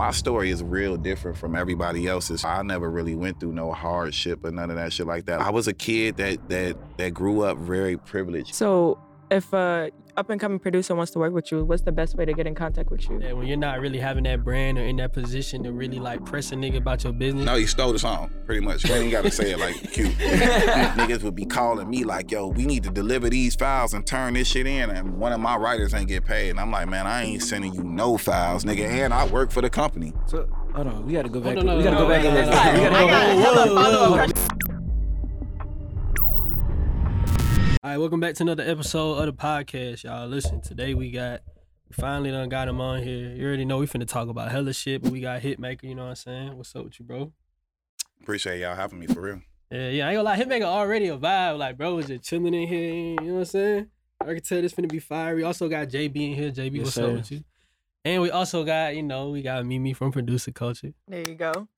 my story is real different from everybody else's. I never really went through no hardship or none of that shit like that. I was a kid that that that grew up very privileged. So, if a up and coming producer wants to work with you, what's the best way to get in contact with you? Yeah, when you're not really having that brand or in that position to really like press a nigga about your business. No, he stole the song, pretty much. You ain't gotta say it like cute. Niggas would be calling me like, yo, we need to deliver these files and turn this shit in. And one of my writers ain't get paid. And I'm like, man, I ain't sending you no files, nigga. And I work for the company. So hold on, we gotta go back. Hold on, we no, gotta no, go back no, a no, little. no, We no, gotta no, go back. no, whoa, whoa, whoa. All right, welcome back to another episode of the podcast, y'all. Listen, today we got we finally done got him on here. You already know we finna talk about hella shit, but we got Hitmaker. You know what I'm saying? What's up with you, bro? Appreciate y'all having me for real. Yeah, yeah. I ain't gonna lie, Hitmaker already a vibe. Like, bro, was just chilling in here. You know what I'm saying? I can tell this finna be fire. We also got JB in here. JB, Yes, what's sir. up with you? And we also got, you know, we got Mimi from Producer Culture. There you go.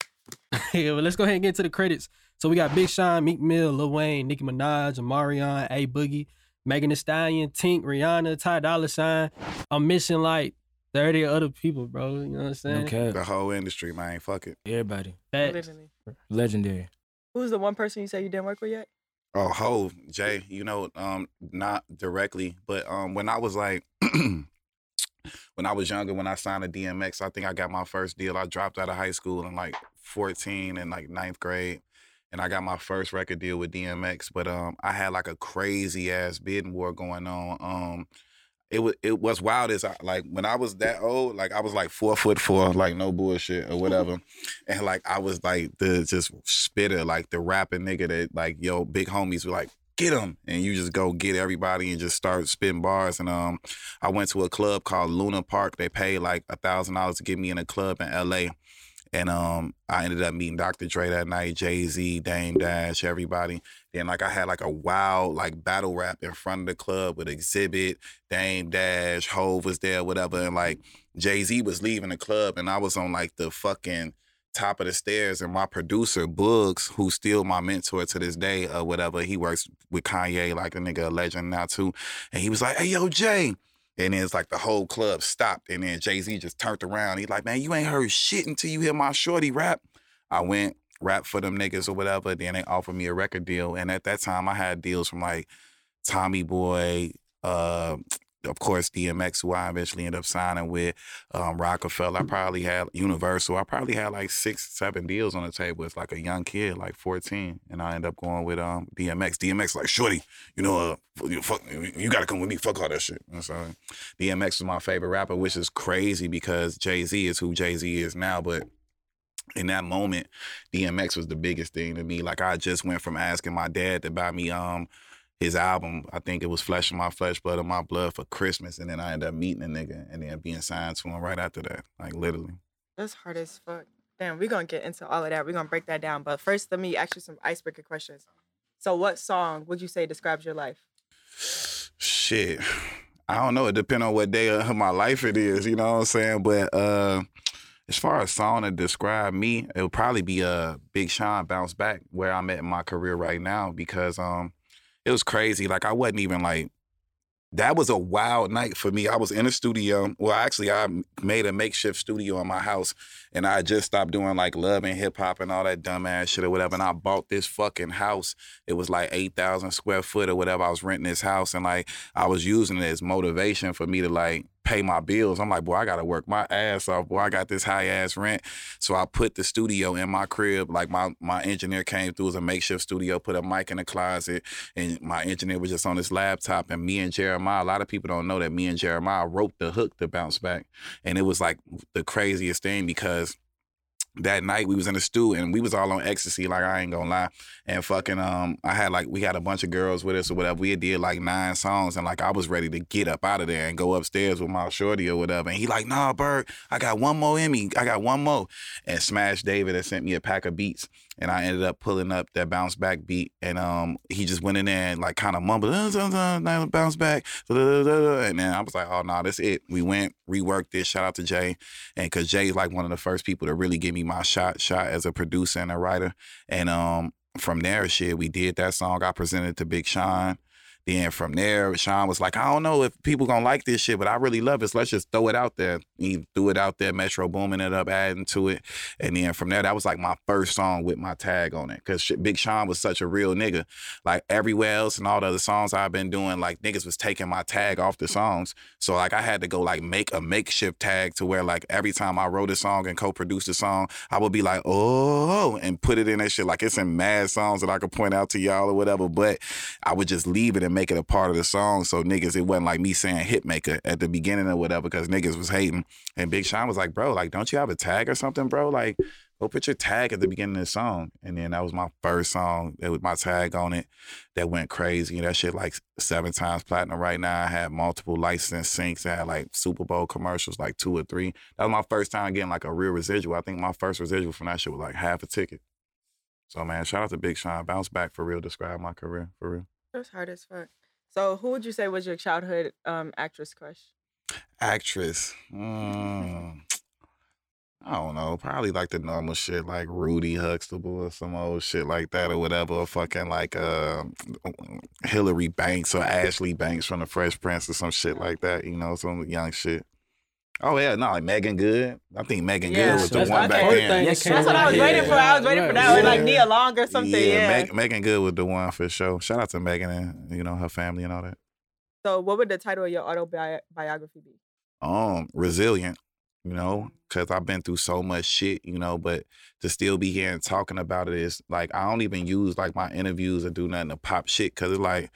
yeah, but let's go ahead and get to the credits. So we got Big Sean, Meek Mill, Lil Wayne, Nicki Minaj, Omarion, A Boogie, Megan Thee Stallion, Tink, Rihanna, Ty Dolla Sign. I'm missing like 30 other people, bro. You know what I'm saying? Okay, The whole industry, man. Fuck it. everybody, Facts. Literally. legendary. Who's the one person you say you didn't work with yet? Oh, ho, Jay, you know, um, not directly, but um, when I was like, when I was younger, when I signed a DMX, I think I got my first deal. I dropped out of high school in like 14 and like ninth grade, and I got my first record deal with DMX. But um, I had like a crazy ass bidding war going on. Um, it was it was wild as I like when I was that old, like I was like four foot four, like no bullshit or whatever. and like I was like the just spitter, like the rapping nigga that like yo, big homies were like, get him. And you just go get everybody and just start spitting bars. And um I went to a club called Luna Park. They paid like a thousand dollars to get me in a club in LA. And um, I ended up meeting Dr. Dre that night, Jay Z, Dame Dash, everybody. Then like I had like a wild like battle rap in front of the club with Xzibit, Dame Dash, Hove was there, whatever. And like Jay Z was leaving the club, and I was on like the fucking top of the stairs. And my producer Bugs, who's still my mentor to this day, or whatever, he works with Kanye, like a nigga, a legend now too. And he was like, "Hey, yo, Jay." And then it's like the whole club stopped. And then Jay Z just turned around. He's like, man, you ain't heard shit until you hear my shorty rap. I went, rap for them niggas or whatever. Then they offered me a record deal. And at that time, I had deals from like Tommy Boy, uh, of course, DMX, who I eventually ended up signing with, um, Rockefeller. I probably had Universal. I probably had like six, seven deals on the table. It's like a young kid, like 14. And I end up going with um, DMX. DMX, like, shorty, you know, uh, you, fuck, you gotta come with me. Fuck all that shit. And so DMX was my favorite rapper, which is crazy because Jay Z is who Jay Z is now. But in that moment, DMX was the biggest thing to me. Like I just went from asking my dad to buy me um his album. I think it was Flesh of My Flesh, Blood of My Blood for Christmas, and then I ended up meeting a nigga and then being signed to him right after that. Like literally. That's hard as fuck. Damn, we're gonna get into all of that. We're gonna break that down. But first, let me ask you some icebreaker questions. So, what song would you say describes your life? Shit. I don't know. It depends on what day of my life it is, you know what I'm saying? But uh as far as song to describe me, it would probably be a uh, Big Sean bounce back where I'm at in my career right now because um it was crazy. Like I wasn't even like that was a wild night for me. I was in a studio. Well, actually, I made a makeshift studio in my house, and I just stopped doing like love and hip hop and all that dumbass shit or whatever. And I bought this fucking house. It was like eight thousand square foot or whatever. I was renting this house, and like I was using it as motivation for me to like pay my bills. I'm like, boy, I gotta work my ass off. Boy, I got this high ass rent. So I put the studio in my crib. Like my my engineer came through as a makeshift studio, put a mic in the closet, and my engineer was just on his laptop. And me and Jeremiah, a lot of people don't know that me and Jeremiah wrote the hook to bounce back. And it was like the craziest thing because that night we was in the stew and we was all on ecstasy, like I ain't gonna lie. And fucking um I had like we had a bunch of girls with us or whatever. We did like nine songs and like I was ready to get up out of there and go upstairs with my shorty or whatever. And he like, nah, Berg, I got one more in me. I got one more. And Smash David had sent me a pack of beats and I ended up pulling up that bounce back beat and um he just went in there and like kind of mumbled, "Uh, uh, uh, uh, bounce back. And then I was like, oh no, nah, that's it. We went, reworked this. Shout out to Jay. And cause Jay's like one of the first people to really give me my shot, shot as a producer and a writer. And um from there, shit, we did that song. I presented to Big Sean. Then from there, Sean was like, I don't know if people gonna like this shit, but I really love it. So let's just throw it out there. He threw it out there, Metro Boomin it up, adding to it. And then from there, that was like my first song with my tag on it. Cause Big Sean was such a real nigga. Like everywhere else and all the other songs I've been doing, like niggas was taking my tag off the songs. So like I had to go like make a makeshift tag to where like every time I wrote a song and co-produced a song, I would be like, oh, and put it in that shit. Like it's in mad songs that I could point out to y'all or whatever. But I would just leave it and make it a part of the song. So niggas, it wasn't like me saying hitmaker at the beginning or whatever, because niggas was hating. And Big Sean was like, bro, like, don't you have a tag or something, bro? Like, go put your tag at the beginning of the song. And then that was my first song that with my tag on it that went crazy. That shit like seven times platinum right now. I had multiple licensed syncs. I had like Super Bowl commercials, like two or three. That was my first time getting like a real residual. I think my first residual from that shit was like half a ticket. So man, shout out to Big Sean. Bounce back for real. Describe my career for real. That's hard as fuck. So, who would you say was your childhood um, actress crush? Actress. Mm, I don't know. Probably like the normal shit, like Rudy Huxtable or some old shit like that, or whatever. Or fucking like uh, Hilary Banks or Ashley Banks from the Fresh Prince or some shit like that. You know, some young shit. Oh yeah, no, like Meagan Good. I think Meagan Yeah, Good was the that's one back then. thing Yes, That's what I was out. waiting for. I was waiting for that. Or Yeah. like Nia Long or something. Yeah. Meg- Meagan Good was the one for sure. Shout out to Meagan and you know her family and all that. So, what would the title of your autobiography be? um resilient you know because i've been through so much shit you know but to still be here and talking about it is like i don't even use like my interviews or do nothing to pop shit because it's like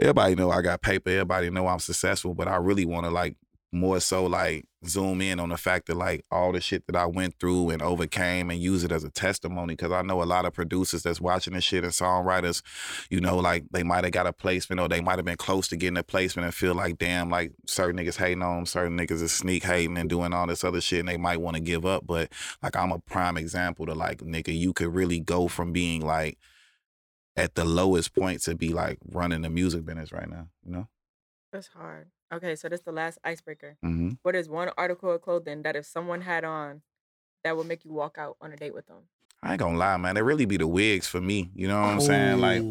everybody know i got paper everybody know i'm successful but i really want to like more so like zoom in on the fact that like all the shit that I went through and overcame and use it as a testimony because I know a lot of producers that's watching this shit and songwriters, you know, like they might have got a placement or they might have been close to getting a placement and feel like damn, like certain niggas hating on them, certain niggas is sneak hating and doing all this other shit and they might want to give up. But like I'm a prime example to like nigga, you could really go from being like at the lowest point to be like running the music business right now, you know? That's hard. Okay, so this is the last icebreaker. Mm-hmm. What is one article of clothing that if someone had on, that would make you walk out on a date with them? I ain't gonna lie, man. It really be the wigs for me. You know what I'm saying? Like,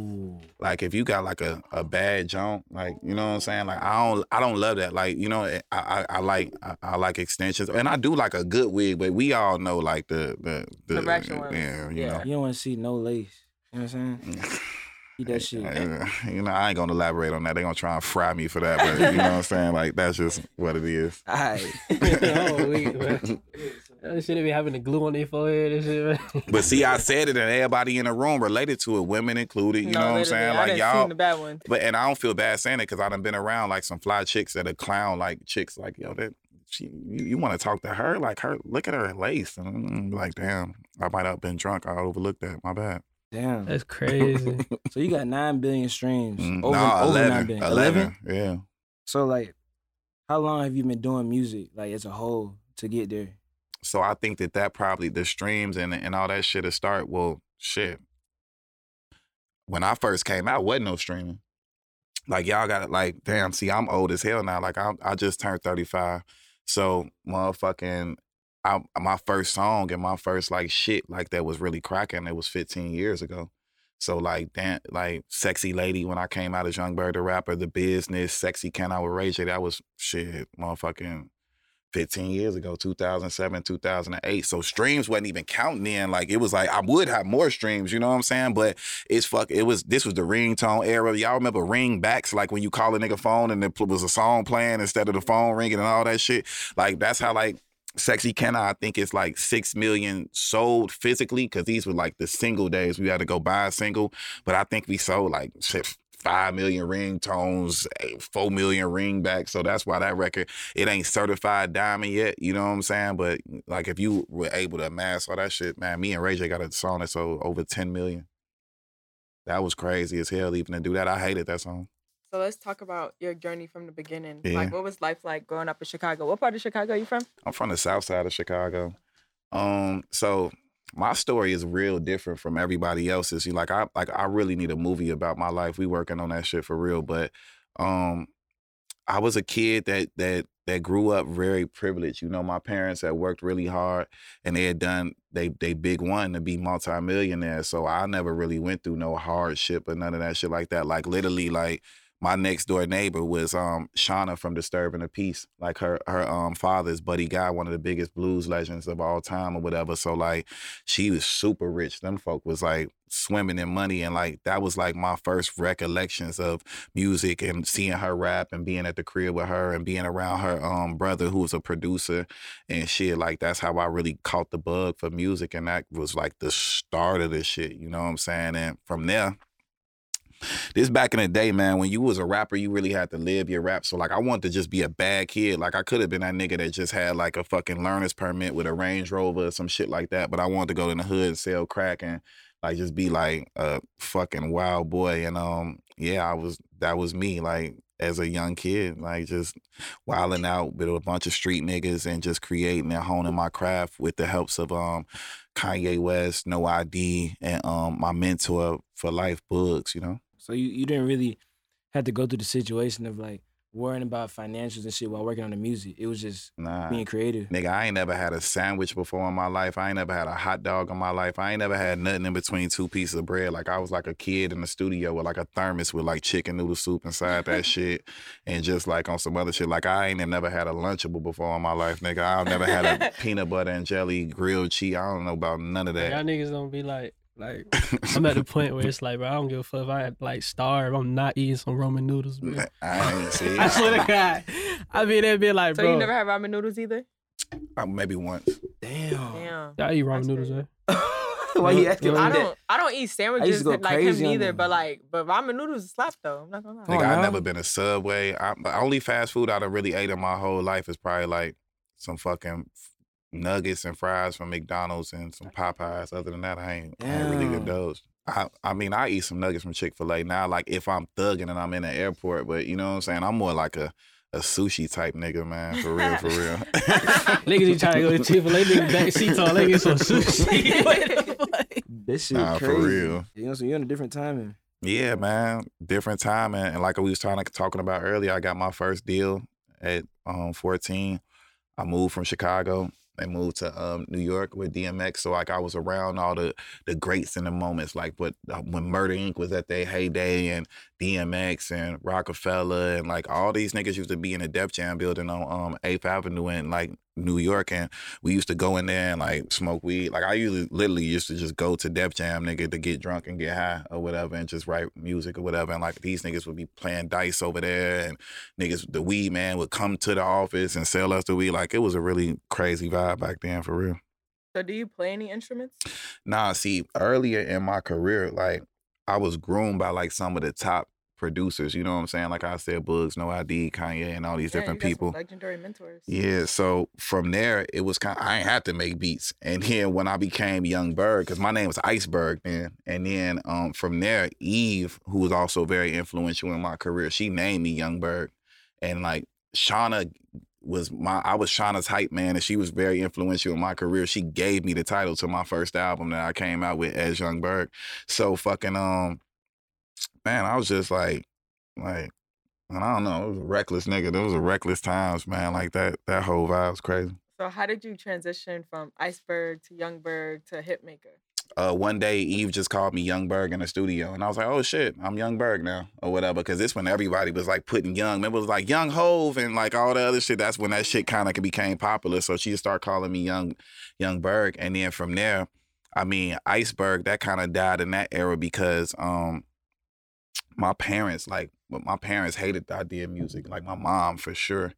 like if you got like a, a bad junk, like you know what I'm saying. Like I don't I don't love that. Like you know eh, I I, I like I, I like extensions and I do like a good wig, but we all know like the the the, The eh, yeah you Yeah. You don't want to see no lace. You know what I'm saying? Mm. know. That shit. You know, I ain't gonna elaborate on that. They gonna try and fry me for that, but you know what I'm saying? Like that's just what it is. All right. Oh, wait, man. That be having the glue on their forehead and shit. man. But see, I said it, and everybody in the room related to it, women included. You know what I'm saying? I Like y'all, seen the bad one. But and I don't feel bad saying it because I done been around like some fly chicks that are clown like chicks like yo that she you, you want to talk to her like her look at her lace and I'm like damn I might have been drunk I overlooked that my bad. Damn. That's crazy. So you got nine billion streams. Mm, Over, nah, over 11, nine billion. 11, yeah. So like, how long have you been doing music, like as a whole, to get there? So I think that that probably the streams and and all that shit to start. Well, shit. When I first came out, wasn't no streaming. Like y'all got it. Like damn. See, I'm old as hell now. Like I I just turned 35. So motherfucking. I, my first song and my first like shit like that was really cracking. It was 15 years ago. So like that, like sexy lady when I came out as Young Berg the rapper, the business, sexy can I with Ray J. That was shit, motherfucking 15 years ago, 2007, 2008. So streams wasn't even counting in. Like it was like I would have more streams, you know what I'm saying? But it's fuck. It was this was the ringtone era. Y'all remember ring backs, like when you call a nigga phone and pl- was a song playing instead of the phone ringing and all that shit. Like that's how like. Sexy Can I, think it's like six million sold physically because these were like the single days. We had to go buy a single, but I think we sold like shit, five million ringtones, eh, four million ringbacks. So that's why that record it ain't certified diamond yet. You know what I'm saying? But like if you were able to amass all that shit, man, me and Ray J got a song that sold over 10 million. That was crazy as hell even to do that. I hated that song. So let's talk about your journey from the beginning. Yeah. Like, what was life like growing up in Chicago? What part of Chicago are you from? I'm from the south side of Chicago. Um, so my story is real different from everybody else's. You like I like I really need a movie about my life. We working on that shit for real. But um I was a kid that that that grew up very privileged. You know, my parents had worked really hard and they had done they they big one to be multimillionaires. So I never really went through no hardship or none of that shit like that. Like literally like my next door neighbor was um Shawnna from Disturbing the Peace. Like her her um father's buddy guy, one of the biggest blues legends of all time or whatever. So like she was super rich. Them folk was like swimming in money and like that was like my first recollections of music and seeing her rap and being at the crib with her and being around her um brother who was a producer and shit like that's how I really caught the bug for music and that was like the start of this shit you know what I'm saying and from there this back in the day, man, when you was a rapper, you really had to live your rap. So like I wanted to just be a bad kid. Like I could have been that nigga that just had like a fucking learner's permit with a Range Rover or some shit like that. But I wanted to go in the hood and sell crack and like just be like a fucking wild boy. And um, yeah, I was that was me, like as a young kid, like just wilding out with a bunch of street niggas and just creating and honing my craft with the helps of um Kanye West, No ID, and um my mentor for life, Bugs, you know. So you, you didn't really have to go through the situation of like worrying about financials and shit while working on the music. It was just Nah. being creative. Nigga, I ain't never had a sandwich before in my life. I ain't never had a hot dog in my life. I ain't never had nothing in between two pieces of bread. Like I was like a kid in the studio with like a thermos with like chicken noodle soup inside that shit, and just like on some other shit. Like I ain't never had a Lunchable before in my life, nigga. I've never had a peanut butter and jelly grilled cheese. I don't know about none of that. Y'all niggas don't be like, like I'm at the point where it's like, bro, I don't give a fuck if I like starve. I'm not eating some ramen noodles, bro. I ain't see. I swear to God. I mean, they'd be like, bro. So bro, you never had ramen noodles either? Uh, maybe once. Damn. Damn. I eat ramen That's noodles, crazy. Why you Yeah, asking yeah. I don't. I don't eat sandwiches go like crazy him either. But like, but ramen noodles is slap though. I'm not gonna lie. Oh, I've never been to Subway. I, the only fast food I done really ate in my whole life is probably like some fucking nuggets and fries from McDonald's and some Popeyes. Other than that, I ain't, I ain't really Damn. good those. I, I mean, I eat some nuggets from Chick Fil A now. Like if I'm thugging and I'm in the airport, but you know what I'm saying. I'm more like a a sushi type nigga, man. For real, for real. Niggas be trying to go to Chick Fil A, niggas back seat on, they get some sushi. What the fuck? This shit Nah, for real. You know, so you're in a different timing. Yeah, man. Different time. And, and like we was trying to talking about earlier, I got my first deal at um 14. I moved from Chicago and moved to um New York with DMX. So like I was around all the the greats in the moments, like what uh, when Murder Inc. was at their heyday and DMX and Rockefeller and like all these niggas used to be in the Def Jam building on um 8th Avenue and like New York and we used to go in there and like smoke weed. Like I usually literally used to just go to Def Jam, nigga, to get drunk and get high or whatever and just write music or whatever. And like these niggas would be playing dice over there and niggas, the weed man would come to the office and sell us the weed. Like it was a really crazy vibe back then for real. So do you play any instruments? Nah, see, earlier in my career, like I was groomed by like some of the top producers. You know what I'm saying? Like I said, Bugs, No ID, Kanye, and all these Yeah, different people. legendary mentors. Yeah, so from there it was kind. Of, I ain't had to make beats, and then when I became Young Berg, because my name was Iceberg then, and then um from there Eve, who was also very influential in my career, she named me Young Berg, and like Shawnna was my I was Shawnna's hype man, and she was very influential in my career. She gave me the title to my first album that I came out with as Young Berg. So fucking um, man, I was just like, like. And I don't know, it was a reckless nigga. There was a reckless times, man. Like that, that whole vibe was crazy. So how did you transition from Iceberg to Youngberg to Hitmaker? Uh, one day Eve just called me Youngberg in the studio, and I was like, "Oh shit, I'm Youngberg now, or whatever." Because this when everybody was like putting Young, remember it was like Young Hove and like all the other shit. That's when that shit kind of became popular. So she just started calling me Young, Youngberg, and then from there, I mean, Iceberg that kind of died in that era because um, my parents like but my parents hated the idea of music, like my mom for sure,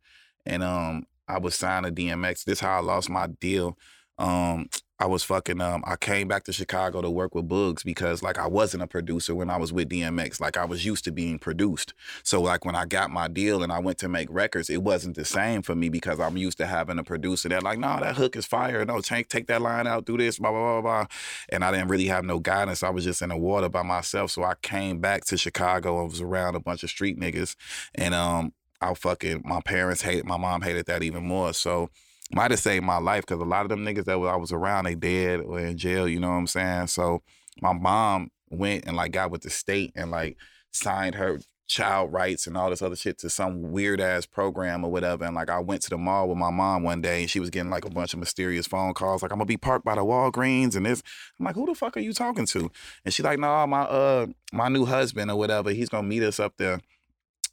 and um, I was signed to DMX. This how I lost my deal. Um, I was fucking um I came back to Chicago to work with Bugs because like I wasn't a producer when I was with DMX. Like I was used to being produced. So like when I got my deal and I went to make records, it wasn't the same for me because I'm used to having a producer that like, nah, that hook is fire. No, take take that line out, do this, blah, blah, blah, blah. And I didn't really have no guidance. I was just in the water by myself. So I came back to Chicago and was around a bunch of street niggas. And um I fucking my parents hated my mom hated that even more. So might have saved my life because a lot of them niggas that I was around, they dead or in jail. You know what I'm saying? So my mom went and like got with the state and like signed her child rights and all this other shit to some weird ass program or whatever. And like I went to the mall with my mom one day and she was getting like a bunch of mysterious phone calls, like I'm gonna be parked by the Walgreens and this. I'm like, who the fuck are you talking to? And she's like, nah, my uh my new husband or whatever, he's gonna meet us up there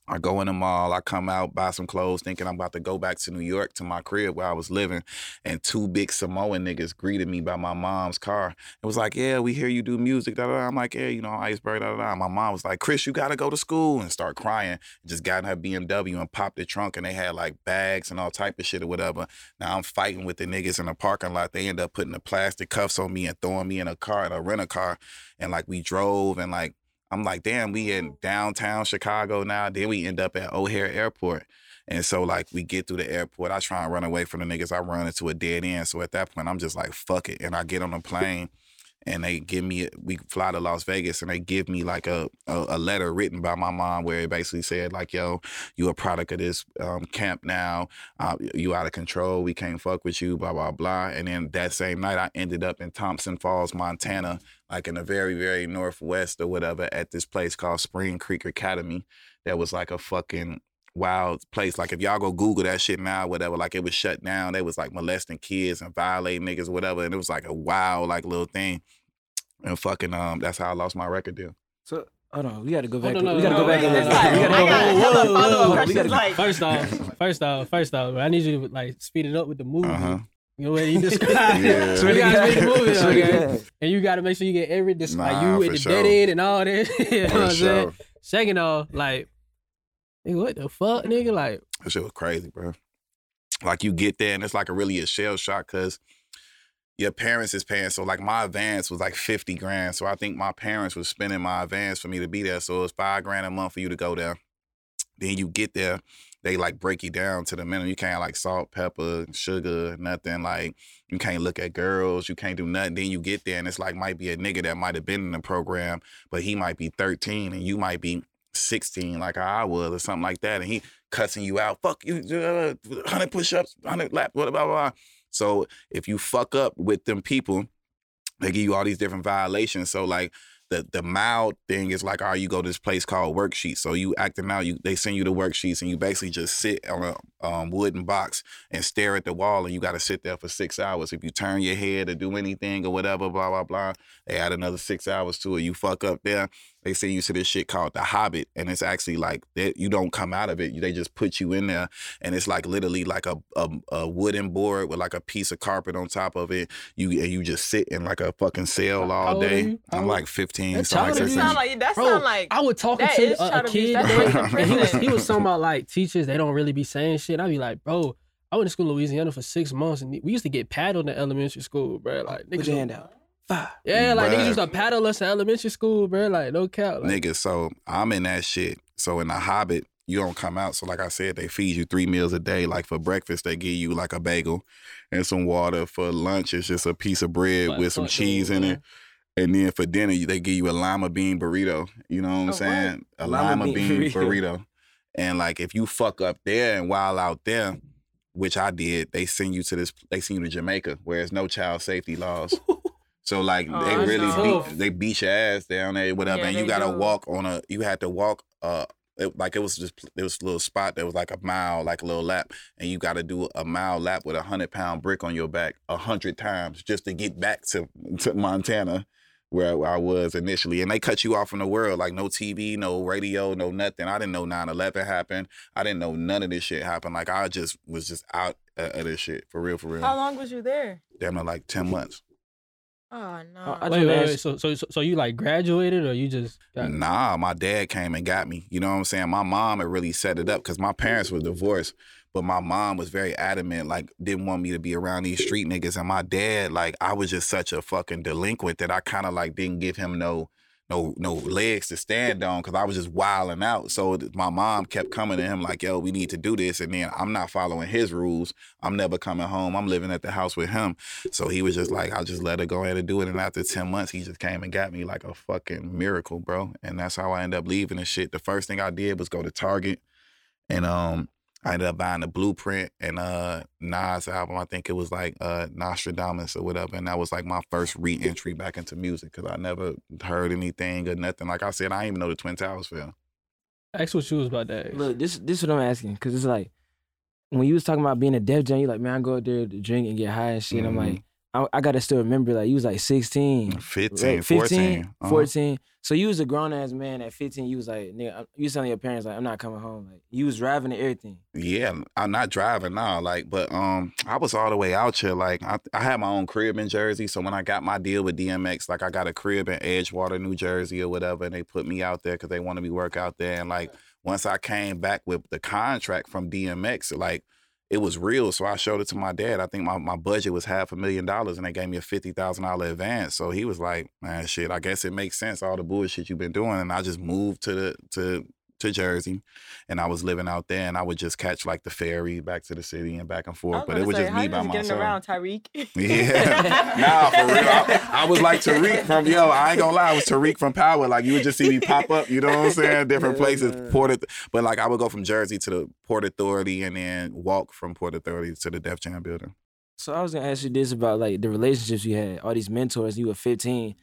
I go in the mall, I come out, buy some clothes, thinking I'm about to go back to New York to my crib where I was living. And two big Samoan niggas greeted me by my mom's car. It was like, Yeah, we hear you do music. Da, da, da. I'm like, Yeah, you know, Iceberg. Da, da, da. My mom was like, Chris, you gotta go to school and start crying. Just got in her BMW and popped the trunk and they had like bags and all type of shit or whatever. Now I'm fighting with the niggas in the parking lot. They end up putting the plastic cuffs on me and throwing me in a car, in a rental car. And like we drove and like I'm like, damn, we in mm-hmm. downtown Chicago now. Then we end up at O'Hare Airport. And so like we get through the airport. I try and run away from the niggas. I run into a dead end. So at that point, I'm just like, fuck it. And I get on a plane and they give me we fly to Las Vegas and they give me like a, a, a letter written by my mom where it basically said like yo you a product of this um, camp now. Uh, you out of control. We can't fuck with you blah blah blah. And then that same night I ended up in Thompson Falls Montana like in the very very northwest or whatever at this place called Spring Creek Academy that was like a fucking wild place. Like if y'all go Google that shit now, whatever, like it was shut down. They was like molesting kids and violating niggas, whatever. And it was like a wild, like little thing. And fucking um, that's how I lost my record deal. So hold on, we got to go back. no, no, we got to no, go back. no, in no, no, We gotta no, go no, back. no, hella no, follow-up no, we questions gotta- like First off, first off, first off, I need you to like speed it up with the movie. Uh-huh. You know what you described. Yeah. So you gotta speed the movie, So okay? yeah. And you gotta make sure you get every dis- like you for at the sure. dead end and all that. you know what I'm saying? sure. Second off, like, nigga, what the fuck, nigga? Like, That shit was crazy, bro. Like you get there and it's like a really a shell shock because your parents is paying. So like my advance was like 50 grand. So I think my parents was spending my advance for me to be there. So it was five grand a month for you to go there. Then you get there, they like break you down to the minimum. You can't like salt, pepper, sugar, nothing. Like you can't look at girls, you can't do nothing. Then you get there and it's like might be a nigga that might have been in the program, but he might be 13 and you might be 16 like I was or something like that. And he cussing you out. Fuck you, uh, 100 push-ups, 100 laps, blah, blah, blah. So if you fuck up with them people, they give you all these different violations. So like the the mild thing is like, right, you go to this place called worksheets. So you acting out, you they send you the worksheets and you basically just sit on a um, wooden box and stare at the wall and you got to sit there for six hours. If you turn your head or do anything or whatever, blah blah blah, they add another six hours to it. You fuck up there, they send you to this shit called the Hobbit, and it's actually like that you don't come out of it. They just put you in there, and it's like literally like a, a a wooden board with like a piece of carpet on top of it. You and you just sit in like a fucking cell all old day. you? I'm like 15, That's something like child That sound like that Bro, sound like I was talking to a, a child abuse. kid, That's bro, worse than and he was prison. he was talking about like teachers they don't really be saying shit. I'd be like, bro, I went to school in Louisiana for six months, and we used to get paddled in elementary school, bro. Like, Put niggas your hand out. Five. Yeah, like niggas Bruh. used to paddle us in elementary school, bro. Like, no cap. Like, Nigga, so I'm in that shit. So in the Hobbit, you don't come out. So like I said, they feed you three meals a day. Like for breakfast, they give you like a bagel and some water. For lunch, it's just a piece of bread Like, with some cheese in it. And then for dinner, they give you a lima bean burrito. You know what I'm A what? saying? A Lima lima, bean bean, burrito. burrito. And like if you fuck up there and while out there, which I did, they send you to this. They send you to Jamaica, where there's no child safety laws. So like Oh, they really beat, they beat your ass down there, whatever, Yeah, and you gotta do. walk on a. You had to walk uh. It, like it was just it was a little spot that was like a mile, like a little lap, and you got to do a mile lap with a hundred pound brick on your back a hundred times just to get back to to Montana, where, I was initially. And they cut you off from the world, like no TV, no radio, no nothing. I didn't know 9-11 happened. I didn't know none of this shit happened. Like I just was just out uh, of this shit for real, for real. How long was you there? Damn like ten months. Oh no. I wait, wait, wait. So, so, so, so you like graduated or you just got Nah, my dad came and got me. You know what I'm saying? My mom had really set it up because my parents were divorced, but my mom was very adamant, like didn't want me to be around these street niggas. And my dad, like, I was just such a fucking delinquent that I kind of like didn't give him no. No, no legs to stand on because I was just wilding out. So my mom kept coming to him like, "Yo, we need to do this," and then I'm not following his rules. I'm never coming home. I'm living at the house with him. So he was just like, I'll just let her go ahead and do it. And after 10 months, he just came and got me like a fucking miracle, bro. And that's how I ended up leaving and shit. The first thing I did was go to Target and um I ended up buying the blueprint and uh Nas album. I think it was like uh Nastradamus or whatever. And that was like my first re-entry back into music because I never heard anything or nothing. Like I said, I didn't even know the Twin Towers fell. ask what you was about that. Look, this this is what I'm asking because it's like when you was talking about being a Def Jam, you like, man, I go out there to drink and get high and shit. And I'm like, I, I gotta still remember like you was like 16. 15, right? 14. uh-huh. 14. So you was a grown ass man at 15. You was like, nigga, you was telling your parents like, I'm not coming home. Like you was driving and everything. Yeah, I'm not driving now. Like, but um, I was all the way out here. Like, I, I had my own crib in Jersey. So when I got my deal with DMX, like I got a crib in Edgewater, New Jersey, or whatever, and they put me out there because they wanted me to work out there. And like, once I came back with the contract from DMX, like. It was real, so I showed it to my dad. I think my, my budget was half a million dollars, and they gave me a fifty thousand dollar advance. So he was like, "Man, shit, I guess it makes sense all the bullshit you've been doing." And I just moved to the to to Jersey, and I was living out there, and I would just catch like the ferry back to the city and back and forth. But it was say, just me by just getting myself. around, Tyreek. Yeah, nah, for real. I, I was like Tariq from yo. I ain't gonna lie, I was Tariq from Power. Like you would just see me pop up. You know what I'm saying? Different Yeah, places, man. Port. Auth- But like I would go from Jersey to the Port Authority, and then walk from Port Authority to the Def Jam building. So I was gonna ask you this about like the relationships you had, all these mentors. You were 15.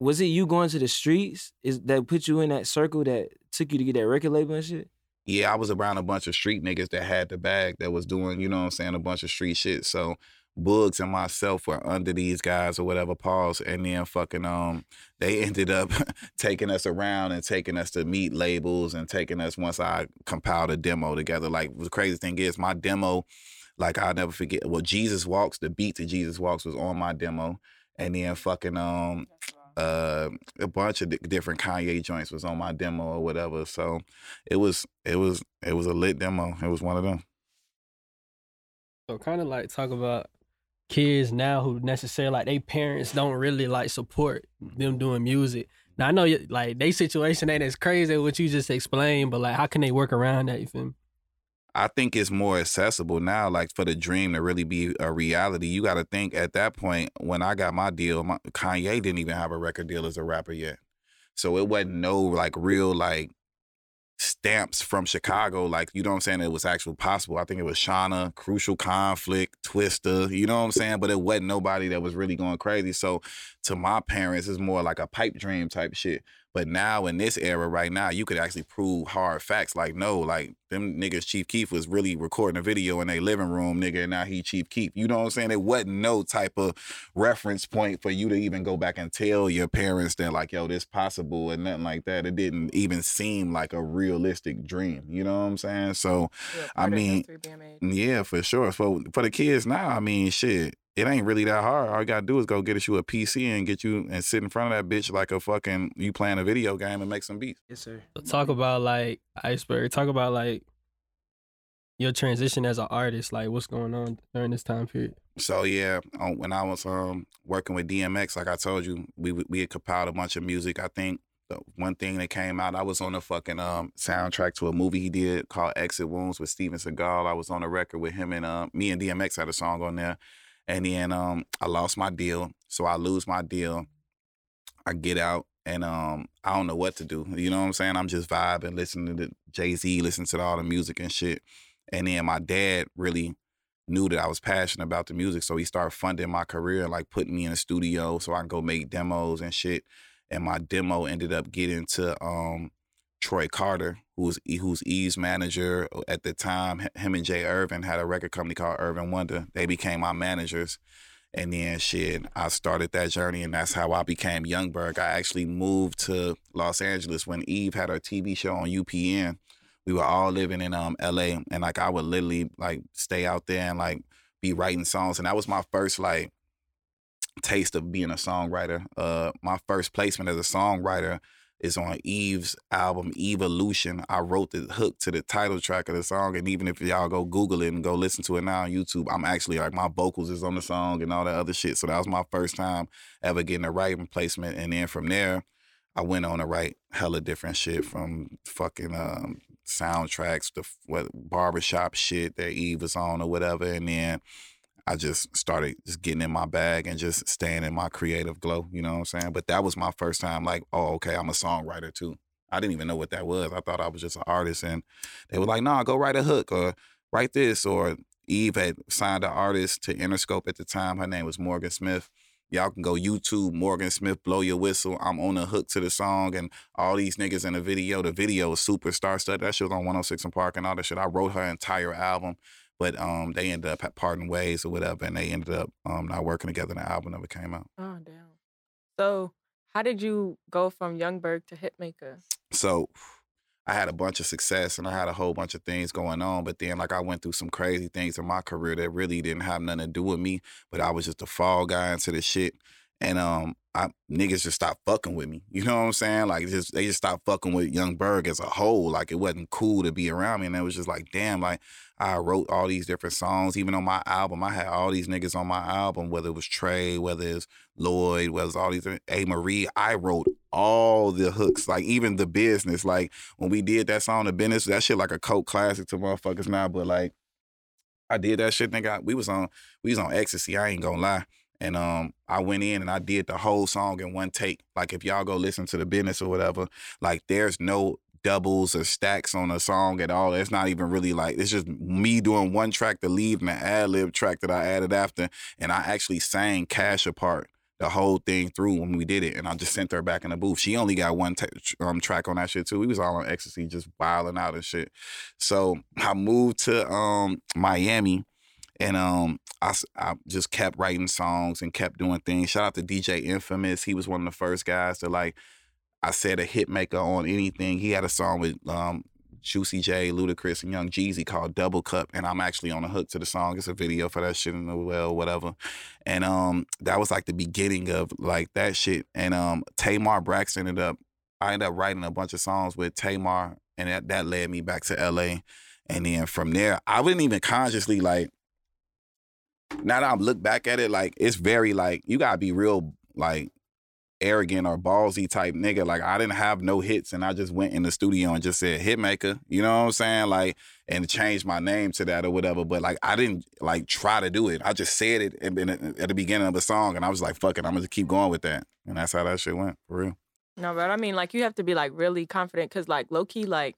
Was it you going to the streets? Is that put you in that circle that took you to get that record label and shit? yeah, I was around a bunch of street niggas that had the bag that was doing, you know what I'm saying, a bunch of street shit. So Bugs and myself were under these guys or whatever, pause. And then fucking um they ended up taking us around and taking us to meet labels and taking us once I compiled a demo together. Like the crazy thing is my demo, like I'll never forget, well, Jesus Walks, the beat to Jesus Walks was on my demo. And then fucking um uh, a bunch of di- different Kanye joints was on my demo or whatever. So it was it was it was a lit demo. It was one of them. So kind of like talk about kids now who necessarily like their parents don't really like support them doing music. Now I know like they situation ain't as crazy as what you just explained, but like how can they work around that? You feel me? I think it's more accessible now. Like for the dream to really be a reality, you got to think at that point when I got my deal, my, Kanye didn't even have a record deal as a rapper yet, so it wasn't no like real like stamps from Chicago. Like you know what I'm saying? It was actually possible. I think it was Shawnna, Crucial Conflict, Twista. You know what I'm saying? But it wasn't nobody that was really going crazy. So to my parents, is more like a pipe dream type shit. But now in this era, right now, you could actually prove hard facts. Like, no, like them niggas, Chief Keef was really recording a video in their living room, nigga, and now he Chief Keef. You know what I'm saying? It wasn't no type of reference point for you to even go back and tell your parents that, like, yo, this possible and nothing like that. It didn't even seem like a realistic dream. You know what I'm saying? So, Yeah, I mean, history being made. yeah, for sure. For for the kids now, I mean, shit, it ain't really that hard. All you gotta do is go get you a PC and get you and sit in front of that bitch like a fucking you playing a video game and make some beats. Yes, sir. So talk about like iceberg. Talk about like your transition as an artist. Like what's going on during this time period. So yeah, um, when I was um working with DMX, like I told you, we we had compiled a bunch of music. I think the one thing that came out, I was on the fucking um soundtrack to a movie he did called Exit Wounds with Steven Seagal. I was on a record with him and um me and DMX had a song on there, and then um I lost my deal, so I lose my deal. I get out and um I don't know what to do. You know what I'm saying? I'm just vibing, listening to Jay Z, listening to all the music and shit. And then my dad really knew that I was passionate about the music, so he started funding my career, like putting me in a studio so I can go make demos and shit. And my demo ended up getting to um Troy Carter, who was who's Eve's manager at the time. Him and Jay Erving had a record company called Erving Wonder. They became my managers. And then shit, I started that journey, and that's how I became Youngberg. I actually moved to Los Angeles when Eve had her TV show on UPN. We were all living in um LA, and like I would literally like stay out there and like be writing songs, and that was my first like taste of being a songwriter. Uh, my first placement as a songwriter is on Eve's album Eve-Olution. I wrote the hook to the title track of the song, and even if y'all go Google it and go listen to it now on YouTube, I'm actually like my vocals is on the song and all that other shit. So that was my first time ever getting a writing placement, and then from there, I went on to write hella different shit from fucking um, soundtracks to what barbershop shit that Eve was on or whatever, and then. I just started just getting in my bag and just staying in my creative glow, you know what I'm saying? But that was my first time like, oh, okay, I'm a songwriter too. I didn't even know what that was. I thought I was just an artist and they were like, nah, go write a hook or write this or Eve had signed an artist to Interscope at the time. Her name was Morgan Smith. Y'all can go YouTube, Morgan Smith, blow your whistle. I'm on a hook to the song, and all these niggas in the video. The video is super star studded. That shit was on 106 and Park and all that shit. I wrote her entire album But um, they ended up parting ways or whatever, and they ended up um not working together. And the album never came out. Oh damn. So how did you go from Young Berg to Hitmaker? So I had a bunch of success and I had a whole bunch of things going on. But then, like, I went through some crazy things in my career that really didn't have nothing to do with me. But I was just a fall guy into the shit. And um, I niggas just stopped fucking with me. You know what I'm saying? Like, just they just stopped fucking with Young Berg as a whole. Like, it wasn't cool to be around me. And it was just like, damn, like I wrote all these different songs. Even on my album, I had all these niggas on my album, whether it was Trey, whether it's Lloyd, whether it's all these A Marie. I wrote all the hooks, like even the business. Like when we did that song, the business, that shit like a cult classic to motherfuckers now. But like I did that shit, nigga. We was on we was on ecstasy. I ain't gonna lie. And um, I went in and I did the whole song in one take. Like if y'all go listen to the business or whatever, like there's no doubles or stacks on a song at all. It's not even really like it's just me doing one track to leave and an ad lib track that I added after. And I actually sang Cash apart the whole thing through when we did it, and I just sent her back in the booth. She only got one t- um, track on that shit too. We was all on ecstasy, just wilding out and shit. So I moved to um, Miami, and um, I, I just kept writing songs and kept doing things. Shout out to DJ Infamous. He was one of the first guys to like. I said a hit maker on anything. He had a song with um, Juicy J, Ludacris, and Young Jeezy called Double Cup, and I'm actually on the hook to the song. It's a video for that shit in the well, whatever. And um, that was like the beginning of like that shit. And um, Tamar Braxton ended up. I ended up writing a bunch of songs with Tamar, and that that led me back to LA. And then from there, I wouldn't even consciously like. Now that I look back at it, like it's very like you gotta be real like arrogant or ballsy type nigga. Like I didn't have no hits and I just went in the studio and just said hitmaker. You know what I'm saying? Like and changed my name to that or whatever. But like I didn't like try to do it. I just said it at the beginning of the song and I was like, fuck it, I'm gonna keep going with that. And that's how that shit went for real. No, but I mean like you have to be like really confident because like low key like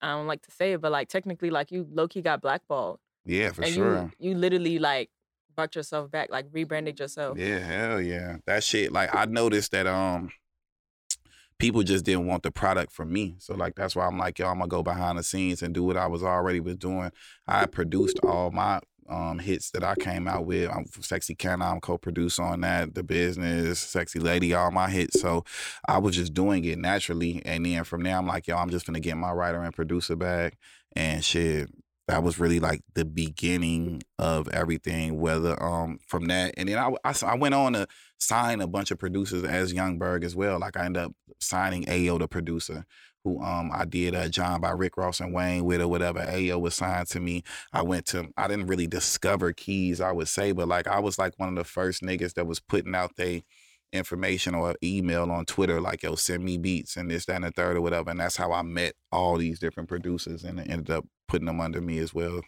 I don't like to say it, but like technically like you low key got blackballed. Yeah, for and sure. You, you literally like brought yourself back, like rebranded yourself. Yeah, hell yeah. That shit, like I noticed that um people just didn't want the product from me. So like that's why I'm like, yo, I'm gonna go behind the scenes and do what I was already was doing. I produced all my um hits that I came out with. I'm Sexy Can I'm co-produce on that, the business, Sexy Lady, all my hits. So I was just doing it naturally. And then from there I'm like, yo, I'm just gonna get my writer and producer back and shit that was really like the beginning of everything. Whether um from that, and then I, I, I went on to sign a bunch of producers as Young Berg as well. Like I ended up signing Ayo, the producer, who um I did a John by Rick Ross and Wayne with or whatever. Ayo was signed to me. I went to I didn't really discover Keyz, I would say, but like I was like one of the first niggas that was putting out they information or email on Twitter, like, yo, send me beats and this, that, and the third or whatever. And that's how I met all these different producers and ended up putting them under me as well.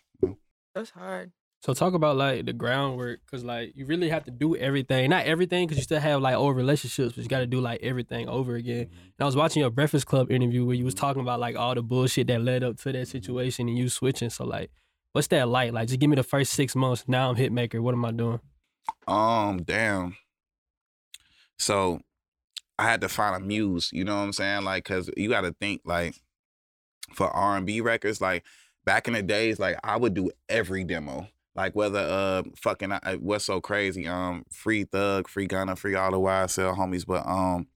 That's hard. So talk about like the groundwork, cause like you really have to do everything. Not everything, cause you still have like old relationships, but you got to do like everything over again. Mm-hmm. And I was watching your Breakfast Club interview where you was talking about like all the bullshit that led up to that situation and you switching. So like, what's that like? Like, just give me the first six months. Now I'm hitmaker. What am I doing? Um, damn. So I had to find a muse, you know what I'm saying? Like, cause you gotta think like for R and B records, like back in the days, like I would do every demo. Like whether uh fucking uh, what's so crazy, um, free thug, free Gunna, free all the YSL homies, but um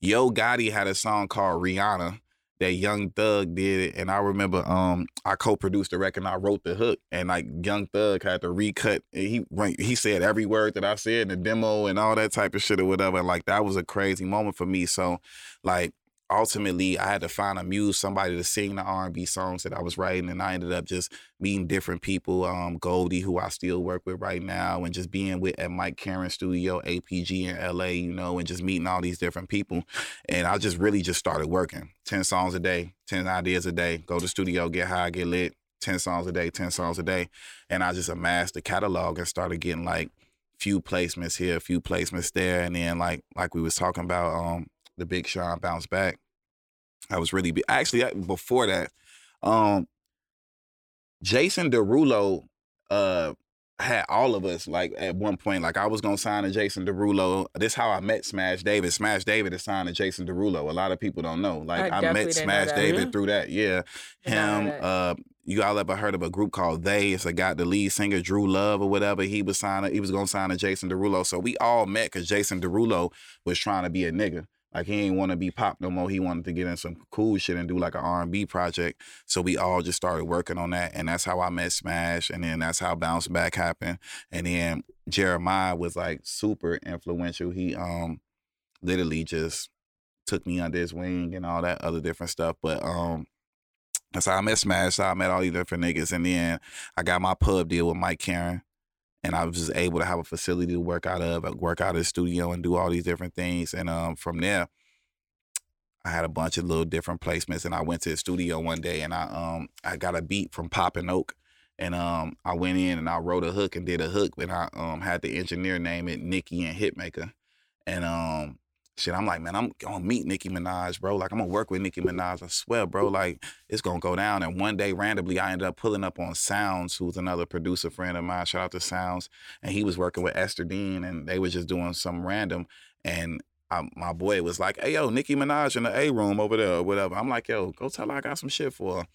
Yo Gotti had a song called Rihanna that Young Thug did it, and I remember um I co-produced the record and I wrote the hook, and like Young Thug had to recut. he he said every word that I said in the demo and all that type of shit or whatever. And like that was a crazy moment for me. So like ultimately I had to find a muse, somebody to sing the R&B songs that I was writing, and I ended up just meeting different people. Um, Goldie, who I still work with right now, and just being with at Mike Caren Studio, APG in LA, you know, and just meeting all these different people. And I just really just started working. Ten songs a day, ten ideas a day. Go to studio, get high, get lit. Ten songs a day, ten songs a day, and I just amassed the catalog and started getting like few placements here, a few placements there, and then like like we was talking about, um, the Big Sean bounce back. I was really be- actually before that. Um, Jason Derulo uh, had all of us like at one point. Like I was gonna sign to Jason Derulo. This how I met Smash David. Smash David is signed to Jason Derulo. A lot of people don't know. Like I I, met Smash. David Really? through that. Yeah, him. that. Uh, you all ever heard of a group called They? It's a guy, the lead singer Drew Love or whatever. He was signing. He was gonna sign to Jason Derulo. So we all met because Jason Derulo was trying to be a nigga. Like he ain't want to be pop no more. He wanted to get in some cool shit and do like an R and B project. So we all just started working on that, and that's how I met Smash, and then that's how Bounce Back happened. And then Jeremiah was like super influential. He um literally just took me under his wing and all that other different stuff. But um that's how I met Smash. So I met all these different niggas, and then I got my pub deal with Mike Caren. And I was just able to have a facility to work out of, work out of the studio and do all these different things. And um, from there, I had a bunch of little different placements, and I went to the studio one day, and I um I got a beat from Poppin' Oak, and um I went in and I wrote a hook and did a hook, and I um had the engineer name it Nikki and Hitmaka, and um shit I'm like man I'm gonna meet Nicki Minaj, bro. Like I'm gonna work with Nicki Minaj. I swear, bro. Like it's gonna go down. And one day randomly I ended up pulling up on Sounds, who's another producer friend of mine. Shout out to Sounds, and he was working with Esther Dean, and they was just doing some random and I, my boy was like, "Hey, yo, Nicki Minaj in the A room over there, or whatever." I'm like, "Yo, go tell her I got some shit for her."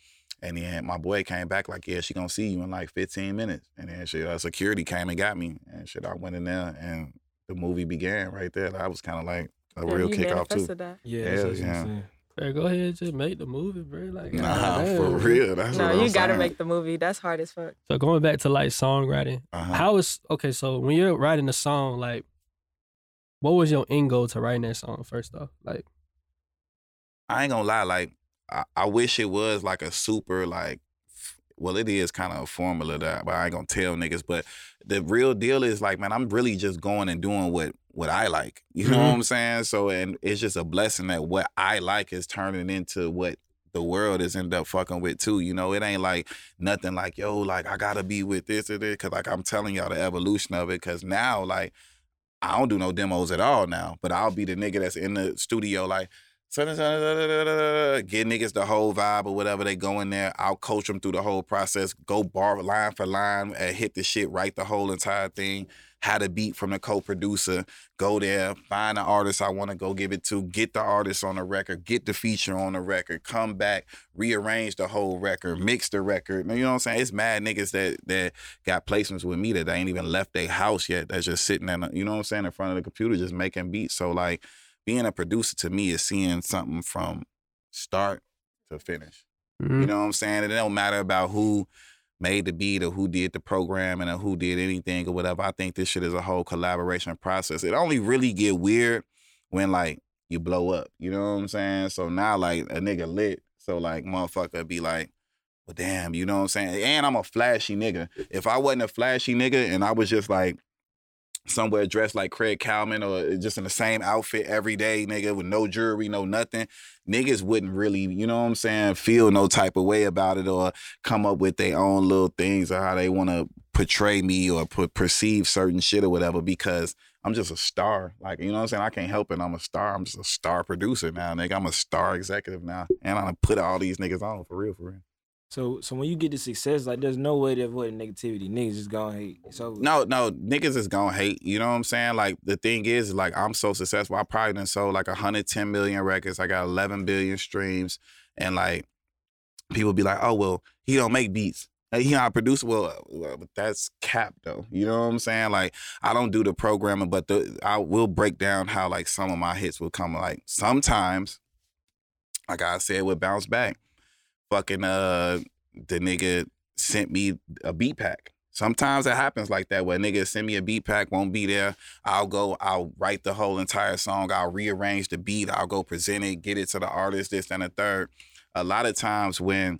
And then my boy came back like, "Yeah, she gonna see you in like 15 minutes." And then shit, uh, security came and got me, and shit, I went in there, and the movie began right there. I was kind of like a Yeah, real you kickoff too. that. Yeah, Hell that's what I'm yeah. saying. Bro, go ahead, just make the movie, bro. Like, Nah, goddamn. for real. That's No, what I'm you gotta saying. make the movie. That's hard as fuck. So going back to like songwriting, Uh-huh. how is okay? So when you're writing a song, like, what was your end goal to writing that song? First off, like, I ain't gonna lie, like I, I wish it was like a super like f- well it is kind of a formula that but I ain't gonna tell niggas. But the real deal is like, man, I'm really just going and doing what what I like. You know Mhm. what I'm saying? So and it's just a blessing that what I like is turning into what the world is end up fucking with too. You know, it ain't like nothing like, yo, like I gotta be with this or this. Cause like I'm telling y'all the evolution of it. Cause now like I don't do no demos at all now, but I'll be the nigga that's in the studio like get niggas the whole vibe or whatever they go in there. I'll coach them through the whole process. Go bar line for line, and hit the shit, write the whole entire thing. Had a beat from the co-producer. Go there, find the artist I want to go give it to. Get the artist on the record. Get the feature on the record. Come back, rearrange the whole record, mix the record. You know what I'm saying? It's mad niggas that that got placements with me that they ain't even left their house yet. That's just sitting in, you know what I'm saying, in front of the computer, just making beats. So like being a producer to me is seeing something from start to finish. mhm. You know what I'm saying? It don't matter about who made the beat or who did the programming or who did anything or whatever. I think this shit is a whole collaboration process. It only really get weird when like you blow up. You know what I'm saying? So now like a nigga lit. So like motherfucker be like, well damn, you know what I'm saying? And I'm a flashy nigga. If I wasn't a flashy nigga and I was just like somewhere dressed like Craig Kallman or uh, just in the same outfit every day, nigga, with no jewelry, no nothing, niggas wouldn't really, you know what I'm saying, feel no type of way about it or come up with their own little things or how they want to portray me or perceive certain shit or whatever because I'm just a star. Like, you know what I'm saying? I can't help it. I'm a star. I'm just a star producer now, nigga. I'm a star executive now. And I done put all these niggas on for real, for real. So, so when you get to success, like there's no way to avoid negativity. Niggas just gonna hate. So No, no, niggas is gonna hate. You know what I'm saying? Like the thing is, like I'm so successful. I probably done sold like 110 million records. I got 11 billion streams, and like people be like, "Oh well, he don't make beats. He not a producer." Well, well, but that's cap though. You know what I'm saying? Like I don't do the programming, but the I will break down how like some of my hits will come. Like sometimes, like I said, with bounce back. Fucking uh, the nigga sent me a beat pack. Sometimes it happens like that where niggas send me a beat pack, won't be there. I'll go, I'll write the whole entire song, I'll rearrange the beat, I'll go present it, get it to the artist, this and the third. A lot of times when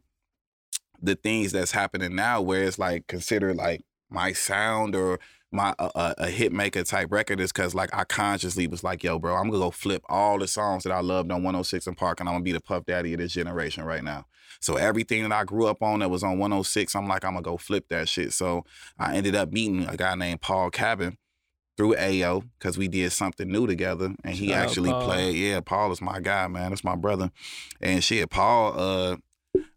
the things that's happening now, where it's like considered like my sound or my a, a, hit maker type record is because like I consciously was like, yo, bro, I'm gonna go flip all the songs that I loved on 106 and Park, and I'm gonna be the puff daddy of this generation right now. So everything that I grew up on that was on 106, I'm like, I'm gonna go flip that shit. So I ended up meeting a guy named Paul Cabbin through AO because we did something new together, and he Shout actually played. Yeah, Paul is my guy, man. That's my brother. And shit, Paul. uh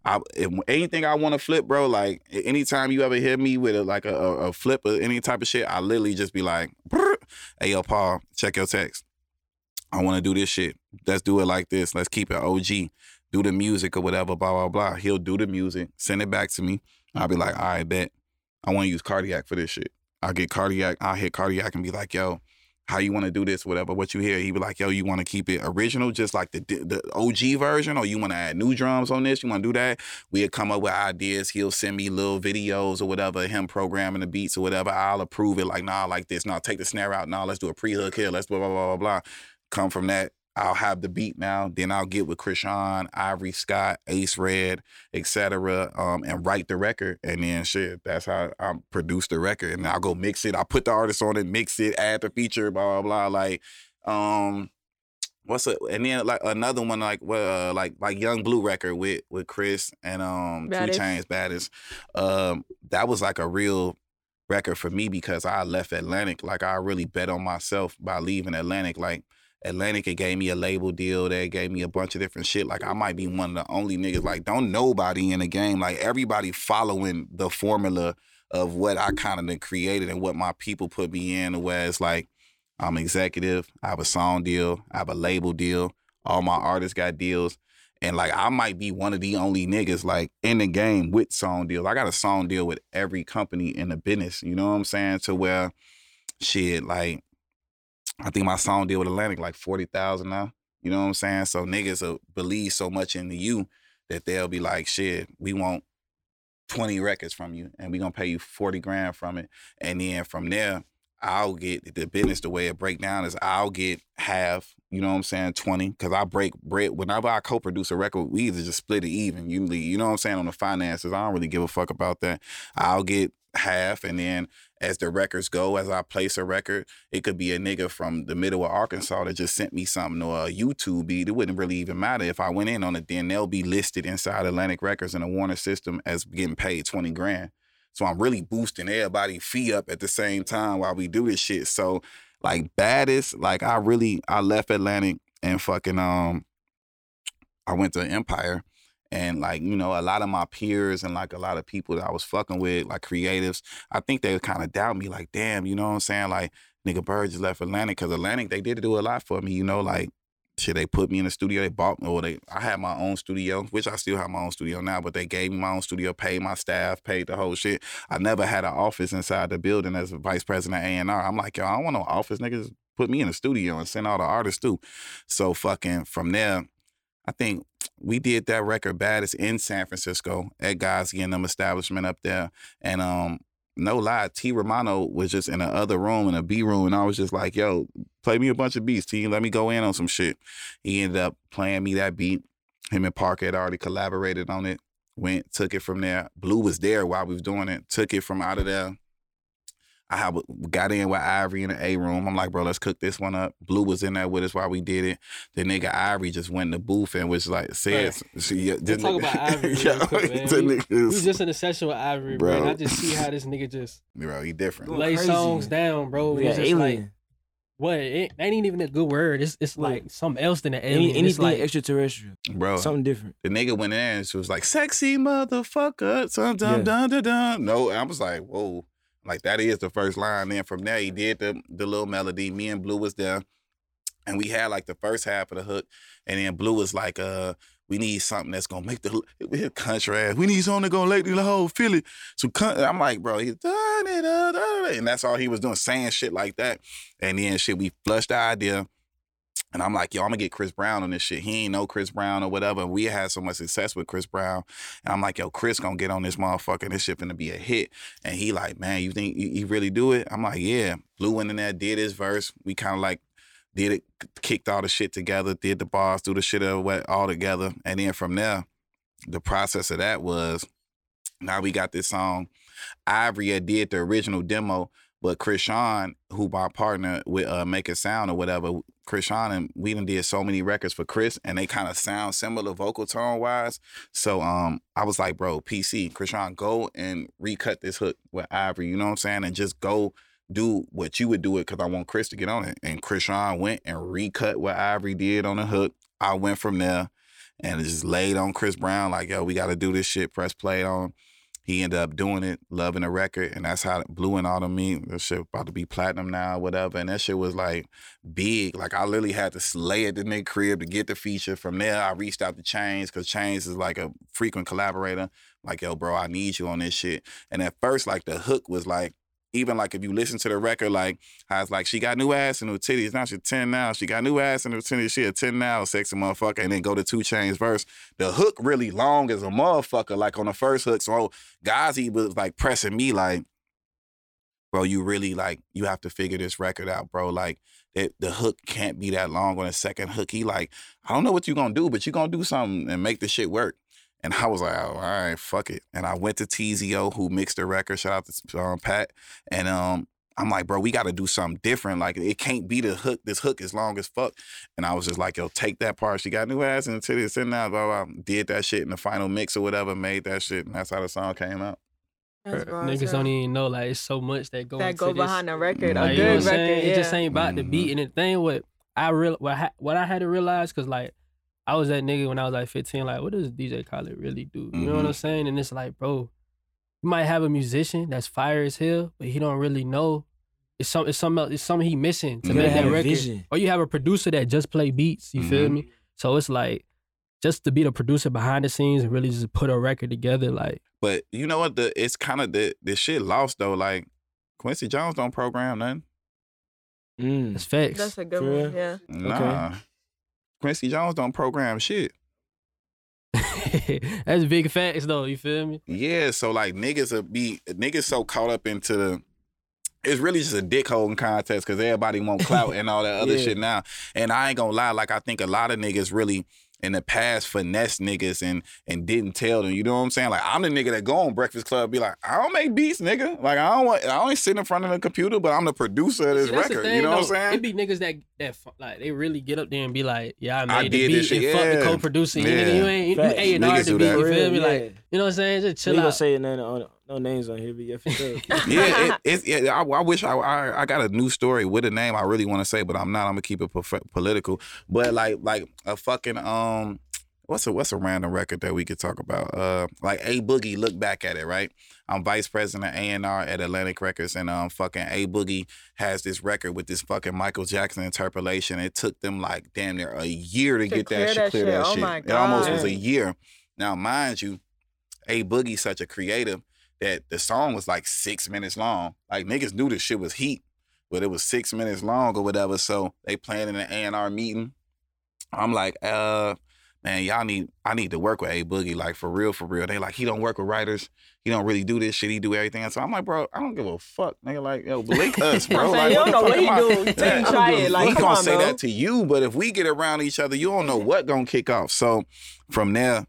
I if, anything I want to flip, bro. Like anytime you ever hear me with a, like a, a, flip or any type of shit, I literally just be like, "Hey, yo, Paul, check your text. I want to do this shit. Let's do it like this. Let's keep it OG. Do the music or whatever. Blah blah blah. He'll do the music, send it back to me. I'll be like, all right, bet. I want to use Cardiak for this shit. I'll get Cardiak. I'll hit Cardiak and be like, yo, how you want to do this, whatever. What you hear, he be like, yo, you want to keep it original, just like the the OG version, or you want to add new drums on this? You want to do that? We'll come up with ideas. He'll send me little videos or whatever, him programming the beats or whatever. I'll approve it. Like, nah, I like this. Nah, take the snare out. Nah, let's do a pre hook here. Let's blah blah blah blah blah. Come from that. I'll have the beat now. Then I'll get with Chrishan, Ivory Scott, Ace Red, etc. Um, and write the record. And then shit, that's how I produce the record. And I'll go mix it. I'll put the artist on it, mix it, add the feature, blah blah blah. Like, um, what's it? And then like another one, like what, uh, like like Yung Bleu record with with Chris and um Two Baddest. Chainz Baddest. Um, that was like a real record for me because I left Atlantic. Like I really bet on myself by leaving Atlantic. Like Atlantic, it gave me a label deal. They gave me a bunch of different shit. Like I might be one of the only niggas. Like don't nobody in the game. Like everybody following the formula of what I kind of created and what my people put me in. Where it's like I'm executive. I have a song deal. I have a label deal. All my artists got deals. And like I might be one of the only niggas like in the game with song deals. I got a song deal with every company in the business. You know what I'm saying? To where shit, like I think my song deal with Atlantic like forty thousand now. You know what I'm saying? So niggas believe so much in you that they'll be like, shit, we want 20 records from you and we gonna pay you 40 grand from it. And then from there, I'll get the business the way it break down is I'll get half, you know what I'm saying, 20. Cause I break bread. Whenever I co-produce a record, we either just split it even. Usually, you know what I'm saying, on the finances. I don't really give a fuck about that. I'll get half and then as the records go, as I place a record, it could be a nigga from the middle of Arkansas that just sent me something or a YouTube beat. It wouldn't really even matter if I went in on it. Then they'll be listed inside Atlantic Records in the Warner system as getting paid twenty grand. So I'm really boosting everybody fee up at the same time while we do this shit. So like baddest, like I really I left Atlantic and fucking um I went to Empire and like, you know, a lot of my peers and like a lot of people that I was fucking with, like creatives, I think they kind of doubt me, like, damn, you know what I'm saying? Like, nigga Berg just left Atlantic because Atlantic, they did do a lot for me, you know, like shit, they put me in the studio, they bought me, or they I had my own studio, which I still have my own studio now, but they gave me my own studio, paid my staff, paid the whole shit. I never had an office inside the building as a vice president of A&R. I'm like, yo, I don't want no office, niggas. Put me in the studio and send all the artists too. So fucking from there, I think we did that record baddest in San Francisco at guys getting them establishment up there. And um, no lie, T Romano was just in the other room in a B room, and I was just like, yo, play me a bunch of beats, T. Let me go in on some shit. He ended up playing me that beat. Him and Parker had already collaborated on it. Went, took it from there. Bleu was there while we was doing it. Took it from out of there. I have got in with Ivory in the A room. I'm like, bro, let's cook this one up. Bleu was in there with us while we did it. The nigga Ivory just went in the booth and was like, said, see, yeah, this talk nigga- about Ivory Yo, real quick, man. the We- nigga We was just in a session with Ivory, bro. and I just see how this nigga just bro, he different. Lay crazy. songs down, bro. We It's got like alien. what? It ain't even a good word. It's it's Look. like something else than an Any, alien. It's anything like extraterrestrial. Bro, Something different. the nigga went in and she was like, sexy motherfucker, dun dun Yeah. dun dun dun. No, I was like, whoa. Like that is the first line. Then from there, he did the the little melody. Me and Bleu was there. And we had like the first half of the hook. And then Bleu was like, uh, we need something that's gonna make the we're country ass. We need something that's gonna make the whole it. So I'm like, bro, he's done it. and that's all he was doing, saying shit like that. And then shit, we flushed the idea. And I'm like, yo, I'm gonna get Chris Brown on this shit. He ain't know Chris Brown or whatever. We had so much success with Chris Brown. And I'm like, yo, Chris gonna get on this motherfucker. This shit finna be a hit. And he like, man, you think you, really do it? I'm like, yeah. Bleu went in there, did his verse. We kind of like did it, kicked all the shit together, did the bars, do the shit all together. And then from there, the process of that was now we got this song. Ivory did the original demo, but Chrishan, who my partner with uh, Make It Sound or whatever, Chrishan and we done did so many records for Chris, and they kind of sound similar vocal tone wise. So um, I was like, bro, PC, Chrishan, go and recut this hook with Ivory. You know what I'm saying? And just go do what you would do it because I want Chris to get on it. And Chrishan went and recut what Ivory did on the hook. I went from there. and just laid on Chris Brown like, yo, we got to do this shit. Press play on. He ended up doing it, loving the record, and that's how Bleu and Autumn me. That shit about to be platinum now, whatever. And that shit was like big. Like I literally had to slay at the Nick crib to get the feature. From there, I reached out to Chainz because Chainz is like a frequent collaborator. Like, yo, bro, I need you on this shit. And at first, like the hook was like, even like if you listen to the record, like how it's like she got new ass and new titties. Now she's 10 now. She got new ass and new titties. She a 10 now, sexy motherfucker. And then go to 2 Chainz verse. The hook really long as a motherfucker, like on the first hook. So Ghazi was like pressing me like, bro, you really like you have to figure this record out, bro. Like the hook can't be that long on the second hook. He like, I don't know what you gonna do, but you gonna do something and make the shit work. And I was like, oh, all right, fuck it. And I went to Teezio, who mixed the record. Shout out to um, Pat. And um, I'm like, bro, we got to do something different. Like, it can't be the hook. This hook is long as fuck. And I was just like, yo, take that part. She got new ass and titties and now, blah, blah. Did that shit in the final mix or whatever, made that shit. And that's how the song came out. That's Bruh, raw as Niggas don't even know like it's so much that go that into go this. behind the record. Like, a you know good record. Yeah. It just ain't about the Mhm. beat. And the thing what I real what, ha- what I had to realize because like I was that nigga when I was like 15. Like, what does DJ Khaled really do? You know what. I'm saying? And it's like, bro, you might have a musician that's fire as hell, but he don't really know. It's some it's something else, it's something he missing to You make that record. vision. Or you have a producer that just play beats. You feel Mhm. me? So it's like just to be the producer behind the scenes and really just put a record together. Like, But you know what? The It's kind of the, the shit lost, though. Like, Quincy Jones don't program nothing. Mm. it's facts. That's a good For one. real? Yeah. Nah. Quincy Jones don't program shit. That's big facts though. You feel me? Yeah, so like niggas will be niggas so caught up into the it's really just a dick holding contest because everybody want clout and all that other Yeah. shit now. And I ain't gonna lie, like I think a lot of niggas really in the past finesse niggas and and didn't tell them. You know what I'm saying? Like I'm the nigga that go on Breakfast Club be like, I don't make beats, nigga. Like I don't want I don't sit in front of the computer, but I'm the producer of this See, record. thing, you know what I'm saying? It be niggas that that like they really get up there and be like, "Yeah, I made I the did beat this shit, and fuck the co-producer." You, Yeah. nigga, you ain't you Facts. A and R Niggas the do beat. that. You For feel real, me? Like yeah. You know what I'm saying? Just We chill gonna out. say none on, no names on here, but yeah, for sure. yeah, it, it's yeah. I, I wish I, I I got a new story with a name I really want to say, but I'm not. I'm gonna keep it prof- political. But like like a fucking um, what's a what's a random record that we could talk about? Uh, like A Boogie. Look back at it, right? I'm vice president A and R at Atlantic Records, and um, fucking A Boogie has this record with this fucking Michael Jackson interpolation. It took them like damn near a year to, To get clear that shit, that clear shit. that Oh shit. my It almost was a year. Now, mind you, A Boogie's such a creative that the song was like six minutes long. Like niggas knew this shit was heat, but it was six minutes long or whatever. So they playing in an A and R meeting. I'm like, uh, man, y'all need I need to work with A Boogie, like for real, for real. They like he don't work with writers. He don't really do this shit. He do everything. So I'm like, bro, I don't give a fuck, nigga. Like, yo, link us, bro. Like, you don't know what he do. Take Yeah, and try it. Like, we gonna on, say bro. that to you, but if we get around each other, you don't know what gonna kick off. So from there,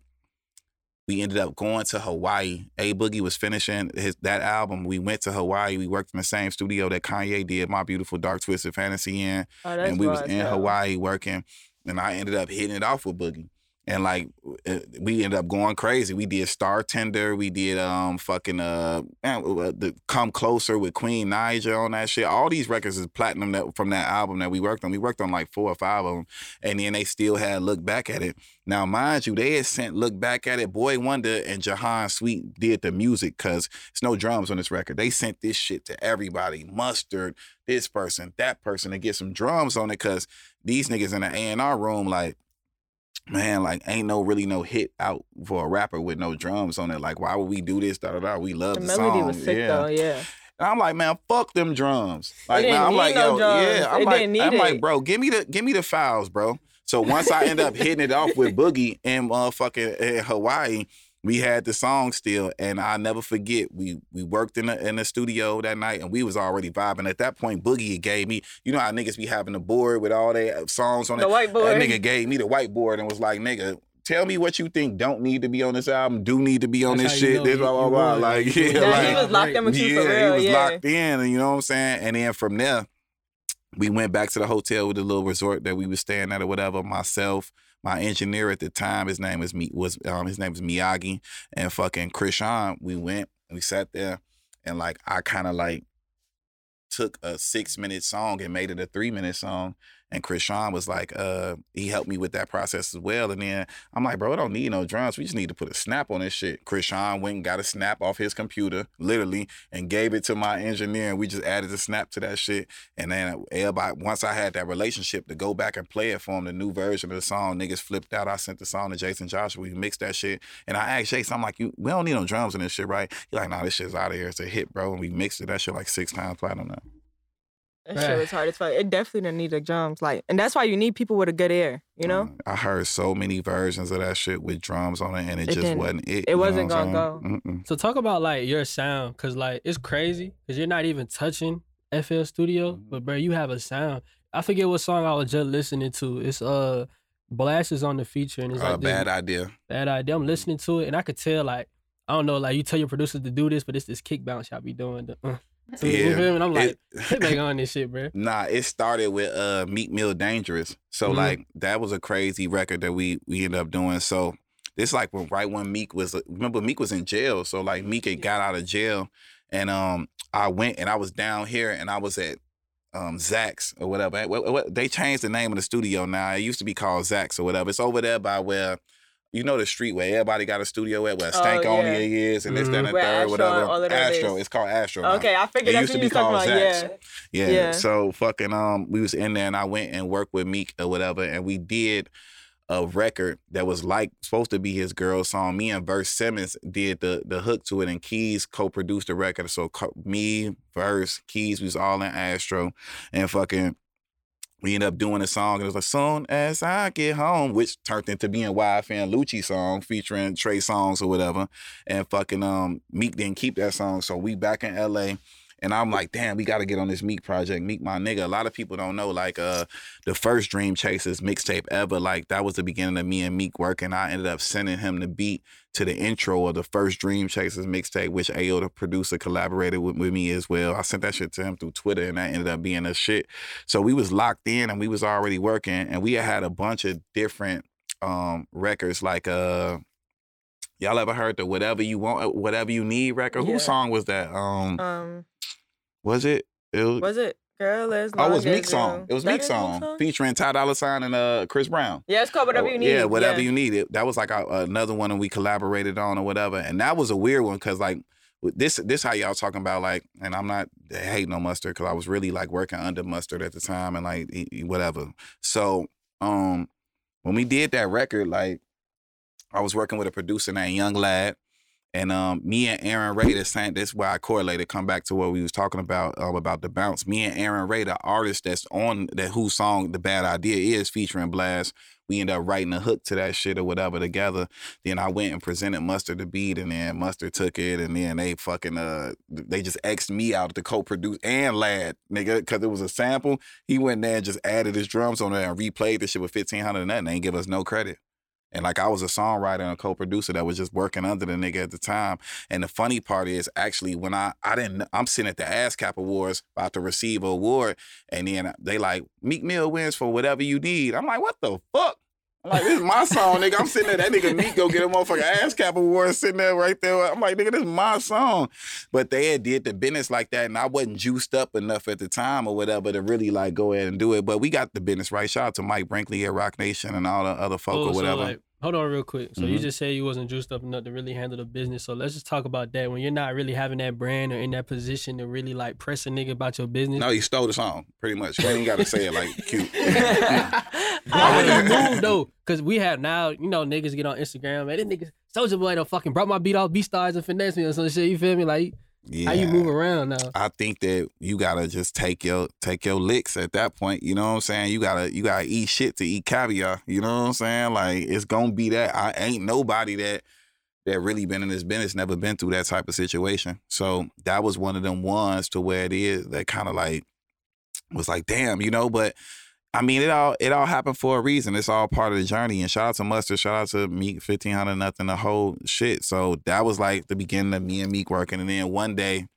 we ended up going to Hawaii. A Boogie was finishing his that album. We went to Hawaii. We worked in the same studio that Kanye did My Beautiful Dark Twisted Fantasy in Oh, and we was in. Hawaii working, and I ended up hitting it off with Boogie. And like uh, we ended up going crazy. We did Startender. We did um fucking uh, man, the Come Closer with Queen Naija on that shit. All these records is platinum that, from that album that we worked on. We worked on like four or five of them, and then they still had Look Back at It. Now, mind you, they had sent Look Back at It. Boy Wonder and Jahaan Sweet did the music because it's no drums on this record. They sent this shit to everybody. Mustard, this person, that person to get some drums on it because these niggas in the A&R room, like, man, like, ain't no really no hit out for a rapper with no drums on it. Like, why would we do this? Da da da. We love The the, melody song. was sick yeah. though. Yeah. And I'm like, man, fuck them drums. Like, man, I'm like, no yo, drums. yeah. I'm It like, I'm like, bro, give me the give me the files, bro. So once I end up hitting it off with Boogie in motherfucking in Hawaii, we had the song still, and I never forget. We we worked in the in the studio that night, and we was already vibing. At that point, Boogie gave me, you know how niggas be having the board with all their uh, songs on The it. whiteboard. That nigga gave me the whiteboard and was like, nigga. Tell me what you think don't need to be on this album, do need to be on That's this how you shit. know This you- blah blah blah. Like yeah, won. Yeah, like he was locked in with you yeah, for real. he was yeah. locked in, and you know what I'm saying. And then from there, we went back to the hotel with the little resort that we was staying at or whatever. Myself, my engineer at the time, his name is was um his name was Miyagi, and fucking Chrishan. We went, we sat there, and like I kind of like took a six minute song and made it a three minute song. And Chrishan was like, uh, he helped me with that process as well. And then I'm like, bro, I don't need no drums. We just need to put a snap on this shit. Chrishan went and got a snap off his computer, literally, and gave it to my engineer. And we just added a snap to that shit. And then everybody, once I had that relationship to go back and play it for him, the new version of the song, niggas flipped out. I sent the song to Jason Joshua. We mixed that shit. And I asked Jason, I'm like, you, we don't need no drums in this shit, right? He's like, nah, this shit's out of here. It's a hit, bro. And we mixed it. That shit like six times platinum now. That shit was hard as fuck. It definitely didn't need the drums. Like, and that's why you need people with a good ear, you know? Mm, I heard so many versions of that shit with drums on it, and it, It just didn't- wasn't it. it wasn't gonna go. Mm-mm. So talk about like your sound, cause like it's crazy, cause you're not even touching FL Studio, Mhm. but bro, you have a sound. I forget what song I was just listening to. It's uh Blxst is on the feature, and it's Uh, like this bad idea. bad idea. I'm listening to it, and I could tell like I don't know, like you tell your producers to do this, but it's this kick bounce y'all be doing. The, uh. So, you Yeah, feel me? And I'm like, It- hit back on this shit, bro. Nah, it started with uh Meek Mill Dangerous. So Mhm. like that was a crazy record that we we ended up doing. So this like when right when Meek was remember Meek was in jail. So like Meek had got out of jail and um I went and I was down here and I was at um Zach's or whatever. What, what, they changed the name of the studio now. It used to be called Zach's or whatever. It's over there by where you know the street where everybody got a studio at where Oh, yeah. Onia is and this, that, and the Where third, Astro whatever. and all of that Astro. is. It's called Astro. now. Okay, I figured It that's used what to you be was talking called about. Yeah. Yeah. Yeah. So fucking um we was in there and I went and worked with Meek or whatever and we did a record that was like supposed to be his girl song. Me and Verse Simmons did the the hook to it and Keyz co-produced the record. So co- me, Verse, Keyz we was all in Astro and fucking we ended up doing a song and it was like soon as I get home, which turned into being YFN Lucci song featuring Trey Songz or whatever. And fucking um Meek didn't keep that song. So we back in LA. And I'm like, damn, we gotta get on this Meek project. Meek, my nigga. A lot of people don't know, like, uh, the first Dream Chasers mixtape ever, like, that was the beginning of me and Meek working. I ended up sending him the beat to the intro of the first Dream Chasers mixtape, which Ayo, the producer, collaborated with, with me as well. I sent that shit to him through Twitter, and that ended up being a shit. So we was locked in, and we was already working, and we had had a bunch of different um records, like uh. Y'all ever heard the "Whatever You Want, Whatever You Need" record? Yeah. Whose song was that? Um, Um, was it? It was. was it girl as oh, it was Meek song. It was Meek Meek's song, featuring Ty Dolla Sign and uh Chris Brown. Yeah, it's called whatever Oh, you need. Yeah, whatever you need. It that was like a, another one that we collaborated on or whatever, and that was a weird one because like this this how y'all talking about like, and I'm not hating on Mustard because I was really like working under Mustard at the time and like whatever. So um when we did that record, like I was working with a producer named Young Lad. And um, me and Aaron Ray, the same. That's why I correlated. Come back to what we was talking about um, about the bounce. Me and Aaron Ray, the artist that's on that whose song "The Bad Idea" is featuring Blxst. We end up writing a hook to that shit or whatever together. Then I went and presented Mustard the beat, and then Mustard took it, and then they fucking uh they just X'd me out to co-produce and Lad, nigga, because it was a sample. He went there and just added his drums on there and replayed the shit with fifteen hundred and and they ain't give us no credit. And like I was a songwriter and a co-producer that was just working under the nigga at the time. And the funny part is actually when I I didn't I'm sitting at the ASCAP Awards about to receive a award, and then they like Meek Mill wins for whatever you need. I'm like, what the fuck? I'm like, this is my song, nigga. I'm sitting there. That nigga Meek go get a motherfucking ASCAP award sitting there right there. I'm like, nigga, this is my song. But they had did the business like that, and I wasn't juiced up enough at the time or whatever to really like go ahead and do it. But we got the business right. Shout out to Mike Brinkley at Roc Nation and all the other folk Oh, or so, whatever. like, hold on real quick. So you Mhm. just say you wasn't juiced up enough to really handle the business. So let's just talk about that. When you're not really having that brand or in that position to really like press a nigga about your business. no, he stole the song pretty much. You ain't got to say it like cute. You move though? Because we have now, you know, niggas get on Instagram, man. This nigga Soulja Boy done fucking brought my beat off B stars and finesse me or some shit. You feel me? Like yeah. how you move around now? I think that you gotta just take your take your licks at that point. You know what I'm saying? You gotta you gotta eat shit to eat caviar. You know what I'm saying? Like it's gonna be that. I ain't nobody that that really been in this business, never been through that type of situation. So that was one of them ones to where it is that kind of like was like, damn, you know, but I mean, it all it all happened for a reason. It's all part of the journey. And shout out to Mustard, shout out to Meek, fifteen hundred nothing, the whole shit. So that was like the beginning of me and Meek working. And then one day,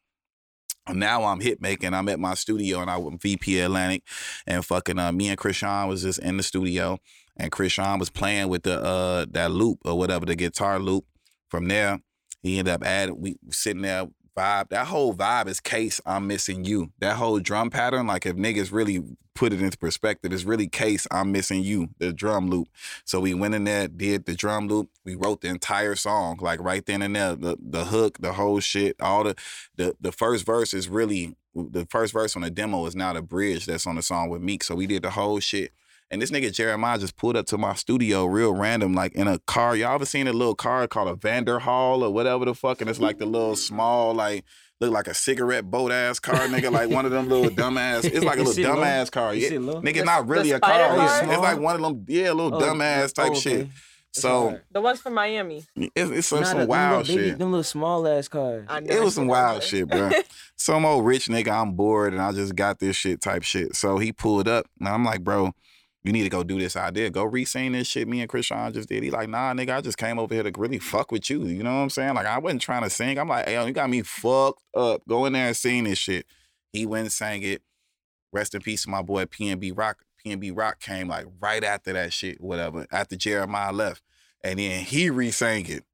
now I'm hit making. I'm at my studio and I was VP Atlantic, and fucking uh, me and Chrishan was just in the studio, and Chrishan was playing with the uh that loop or whatever, the guitar loop. From there, he ended up adding. We sitting there vibe. That whole vibe is case I'm missing you. That whole drum pattern, like if niggas really put it into perspective, it's really case I'm missing you, the drum loop. So we went in there, did the drum loop. We wrote the entire song, like right then and there. The the hook, the whole shit, all the the the first verse is really the first verse on the demo is now the bridge that's on the song with Meek. So we did the whole shit. And this nigga Jeremih just pulled up to my studio real random, like in a car. Y'all ever seen a little car called a Vanderhall or whatever the fuck? And it's like the little small, like look like a cigarette boat ass car, nigga. Like one of them little dumbass. It's like a little it low? dumbass car. Yeah, it nigga, The- not really a car. spider It's, it's like one of them, yeah, little Oh, dumbass oh, type oh, shit. okay. That's So. The ones from Miami. it's, it's some, some them wild little baby- shit. Them little small ass cars. It was some wild those. shit, bro. some old rich nigga, I'm bored and I just got this shit type shit. So he pulled up. And I'm like, bro, you need to go do this idea. Go re-sing this shit me and Chrishan just did. He like, nah, nigga, I just came over here to really fuck with you. You know what I'm saying? Like, I wasn't trying to sing. I'm like, hey, you got me fucked up. Go in there and sing this shit. He went and sang it. Rest in peace to my boy PNB Rock. PNB Rock came like right after that shit, whatever, after Jeremih left. And then he re-sang it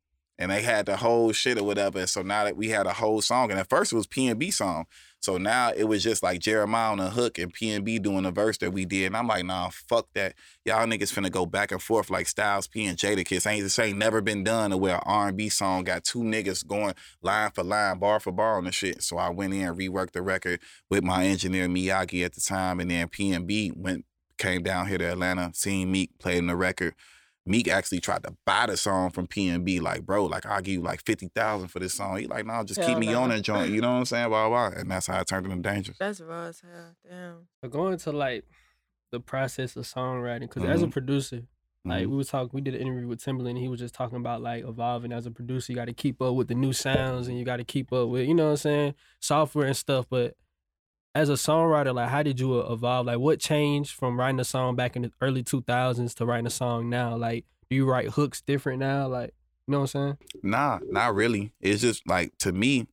and they had the whole shit or whatever. And so now that we had a whole song, and at first it was P and B song. So now it was just like Jeremih on the hook and P and B doing the verse that we did. And I'm like, nah, fuck that. Y'all niggas finna go back and forth like Styles P and Jadakiss. Ain't this ain't never been done where an R&B song got two niggas going line for line, bar for bar on the shit. So I went in and reworked the record with my engineer Miyagi at the time, and then P and B went came down here to Atlanta, seen Meek playing the record. Meek actually tried to buy the song from PNB, like, bro, like I'll give you like fifty thousand for this song. He like, no, just keep Hell me no. on that joint. You know what I'm saying? Blah blah. And that's how I turned into dangerous. That's raw as hell. Damn. But going to like the process of songwriting, because as a Mhm. producer, like Mhm. we was talking, we did an interview with Timbaland. And he was just talking about like evolving as a producer. You got to keep up with the new sounds, and you got to keep up with you know what I'm saying, software and stuff. But as a songwriter, like how did you uh, evolve? Like what changed from writing a song back in the early 2000s to writing a song now? Like do you write hooks different now? Like you know what I'm saying? Nah, not really. It's just like to me,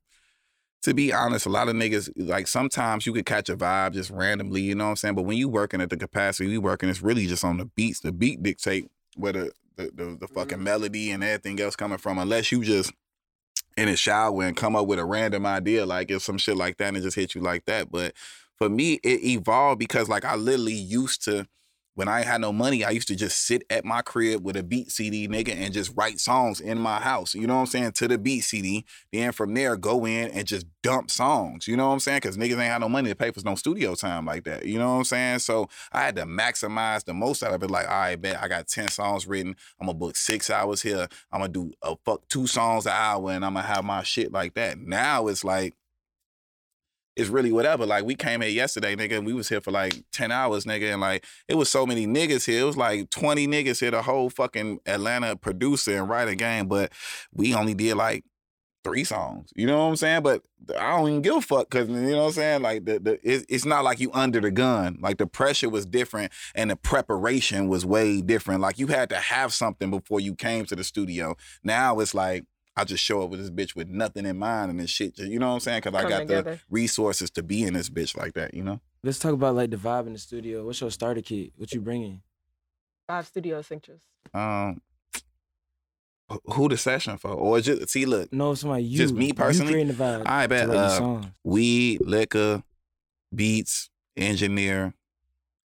to be honest, a lot of niggas like sometimes you could catch a vibe just randomly, you know what I'm saying? But when you working at the capacity we working, it's really just on the beats. The beat dictate where the the, the, the fucking melody and everything else coming from, unless you just in a shower and come up with a random idea, like if some shit like that and just hit you like that. But for me, it evolved because like I literally used to when I had no money, I used to just sit at my crib with a beat CD, nigga, and just write songs in my house. You know what I'm saying? To the beat CD. Then from there, go in and just dump songs. You know what I'm saying? Because niggas ain't had no money to pay for no studio time like that. You know what I'm saying? So I had to maximize the most out of it. Like, all right, bet I got 10 songs written. I'm gonna book six hours here. I'm gonna do a fuck two songs an hour and I'm gonna have my shit like that. Now it's like, it's really whatever. Like we came here yesterday, nigga, and we was here for like 10 hours, nigga, and like it was so many niggas here. It was like 20 niggas here, the whole fucking Atlanta producer and writer game, but we only did like three songs. You know what I'm saying? But I don't even give a fuck because you know what I'm saying. Like the the it's, it's not like you under the gun. Like the pressure was different and the preparation was way different. Like you had to have something before you came to the studio. Now it's like. I just show up with this bitch with nothing in mind and this shit. You know what I'm saying? Because I Come got the resources to be in this bitch like that. You know? Let's talk about like the vibe in the studio. What's your starter kit? What you bringing? Five studio essentials. Um, who the session for? Or just see, look, No, somebody you. Just me you personally? creating the vibe. I bet write your uh, weed, liquor, beats, engineer,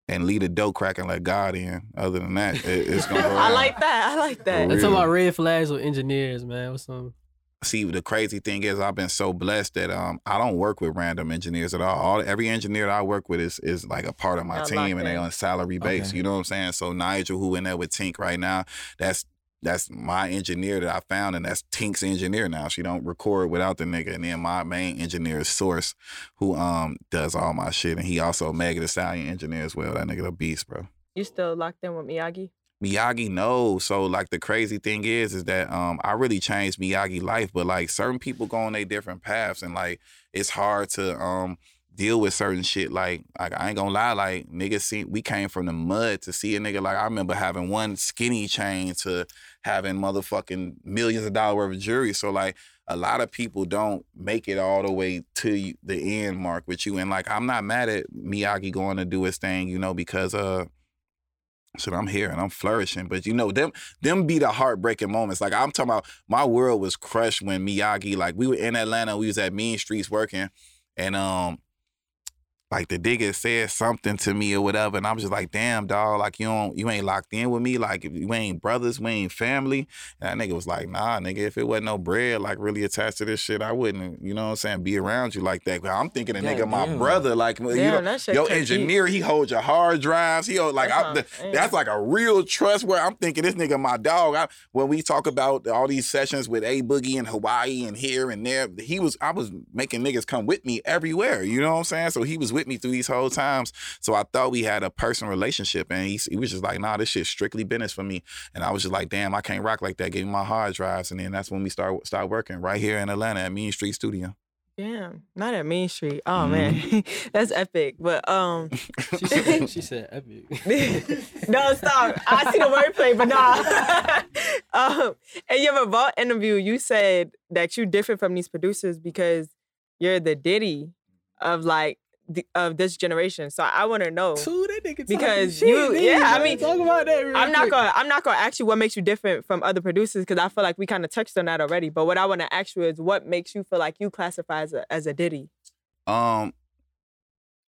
and lead a dough crack and let God in. Other than that, it, it's gonna go. I like that. I like that. For Let's talk about red flags with engineers, man. What's some? See, the crazy thing is, I've been so blessed that um, I don't work with random engineers at all. all every engineer that I work with is is like a part of my Not team, locked and they in. on salary base. Okay. You know what I'm saying? So Nigel, who in there with Tink right now, that's that's my engineer that I found, and that's Tink's engineer now. She don't record without the nigga, and then my main engineer is Source, who um does all my shit, and he also Megan Thee Stallion engineer as well. That nigga the beast, bro. You still locked in with Miyagi? Miyagi no. So like the crazy thing is, is that um I really changed Miyagi life, but like certain people go on their different paths, and like it's hard to um deal with certain shit. Like like I ain't gonna lie, like niggas see we came from the mud to see a nigga. Like I remember having one skinny chain to having motherfucking millions of dollars worth of jewelry. So like a lot of people don't make it all the way to the end mark with you. And like I'm not mad at Miyagi going to do his thing, you know, because uh shit, I'm here and I'm flourishing. But you know, them them be the heartbreaking moments. Like I'm talking about my world was crushed when Miyagi, like we were in Atlanta, we was at Mean Streets working, and um like the digger said something to me or whatever, and I'm just like, damn, dog, like you don't, you ain't locked in with me, like you ain't brothers, we ain't family. And that nigga was like, nah, nigga, if it wasn't no bread, like really attached to this shit, I wouldn't, you know what I'm saying, be around you like that. But I'm thinking a nigga, my brother, like you know, your engineer, he holds your hard drives, he hold like That's I, the, that's like a real trust where I'm thinking this nigga my dog. I, when we talk about all these sessions with A Boogie in Hawaii and here and there, he was I was making niggas come with me everywhere. You know what I'm saying? So he was with me through these whole times. So I thought we had a personal relationship, and he, he was just like, nah, this shit's strictly business for me. And I was just like, damn, I can't rock like that. Gave me my hard drives, and then that's when we start start working right here in Atlanta at Mean Street Studio. Damn, not at Main Street. Oh Mm-hmm. man, that's epic. But um, She said, she said epic. no, stop. I see the wordplay, but nah. um, and you have a Revolt interview, you said that you different from these producers because you're the Diddy of like the, of this generation. So I want to know. Ooh, that nigga talking Because shit, you- nigga. yeah, I mean, talk about that. real I'm not quick. gonna I'm not gonna ask you what makes you different from other producers because I feel like we kind of touched on that already. But what I want to ask you is what makes you feel like you classify as a, as a Diddy. Um,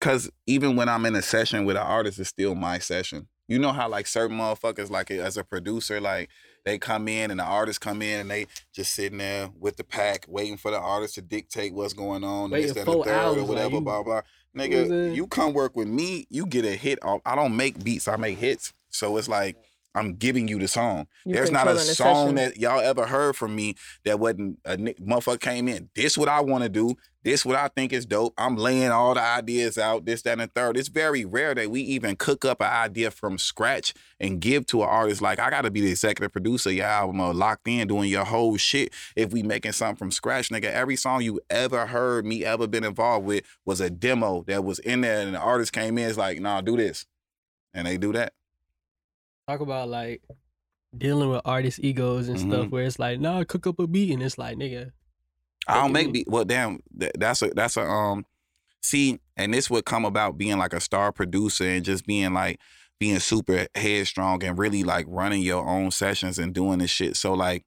cause even when I'm in a session with an artist, it's still my session. You know how like certain motherfuckers, like as a producer, like they come in and the artists come in and they just sitting there with the pack, waiting for the artist to dictate what's going on, Waiting this, that, and the four third, hours, or like whatever, you- blah blah. Nigga, you come work with me, you get a hit. Off. I don't make beats, I make hits. So it's like I'm giving you the song. You There's not a song that y'all ever heard from me that wasn't a motherfucker came in. This what I want to do. This what I think is dope. I'm laying all the ideas out. This, that, and the third. It's very rare that we even cook up an idea from scratch and give to an artist. Like I got to be the executive producer of your album or locked in doing your whole shit. If we making something from scratch, nigga, every song you ever heard me ever been involved with was a demo that was in there, and the artist came in. It's like, nah, do this, and they do that. Talk about like dealing with artist egos and stuff Mhm. where it's like, nah, cook up a beat and it's like, nigga, I don't make beat. Well, damn, that, that's a that's a um. See, and this would come about being like a star producer and just being like being super headstrong and really like running your own sessions and doing this shit. So like,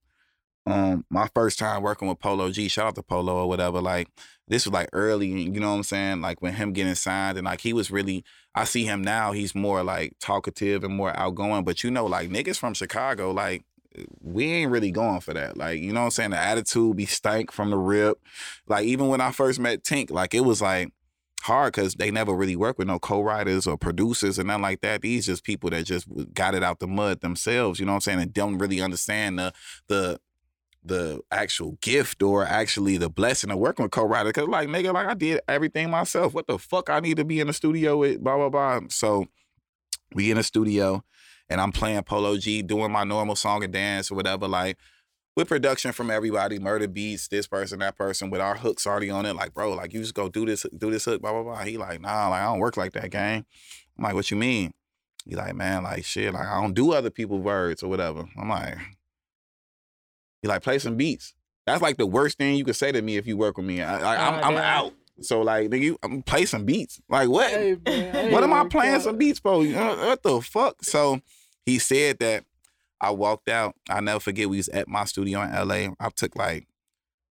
um, my first time working with Polo G, shout out to Polo or whatever. Like, this was like early, you know what I'm saying? Like when him getting signed and like he was really. I see him now. He's more like talkative and more outgoing. But you know, like niggas from Chicago, like eh, we ain't really going for that. Like, you know what I'm saying? The attitude be stank from the rip. Like, even when I first met Tink, like it was like hard because they never really work with no co-writers or producers and nothing like that. These just people that just got it out the mud themselves, you know what I'm saying? And don't really understand the the the actual gift or actually the blessing of working with co-writer. Cause like nigga, like I did everything myself. What the fuck I need to be in the studio with blah blah blah. So we in the studio and I'm playing Polo G, doing my normal song and dance or whatever, like with production from everybody, Murda Beatz, this person, that person, with our hooks already on it. Like, bro, like you just go do this, do this hook, blah, blah, blah. He like, nah, like I don't work like that, gang. I'm like, what you mean? He like, man, like shit, like I don't do other people's words or whatever. I'm like, he like play some beats. That's like the worst thing you could say to me if you work with me. I, I'm, Oh, I'm out. So like, nigga, you, I'm play some beats. Like what? hey, what am I playing God. some beats for? Uh, What the fuck? So he said that I walked out. I never forget we was at my studio in LA. I took like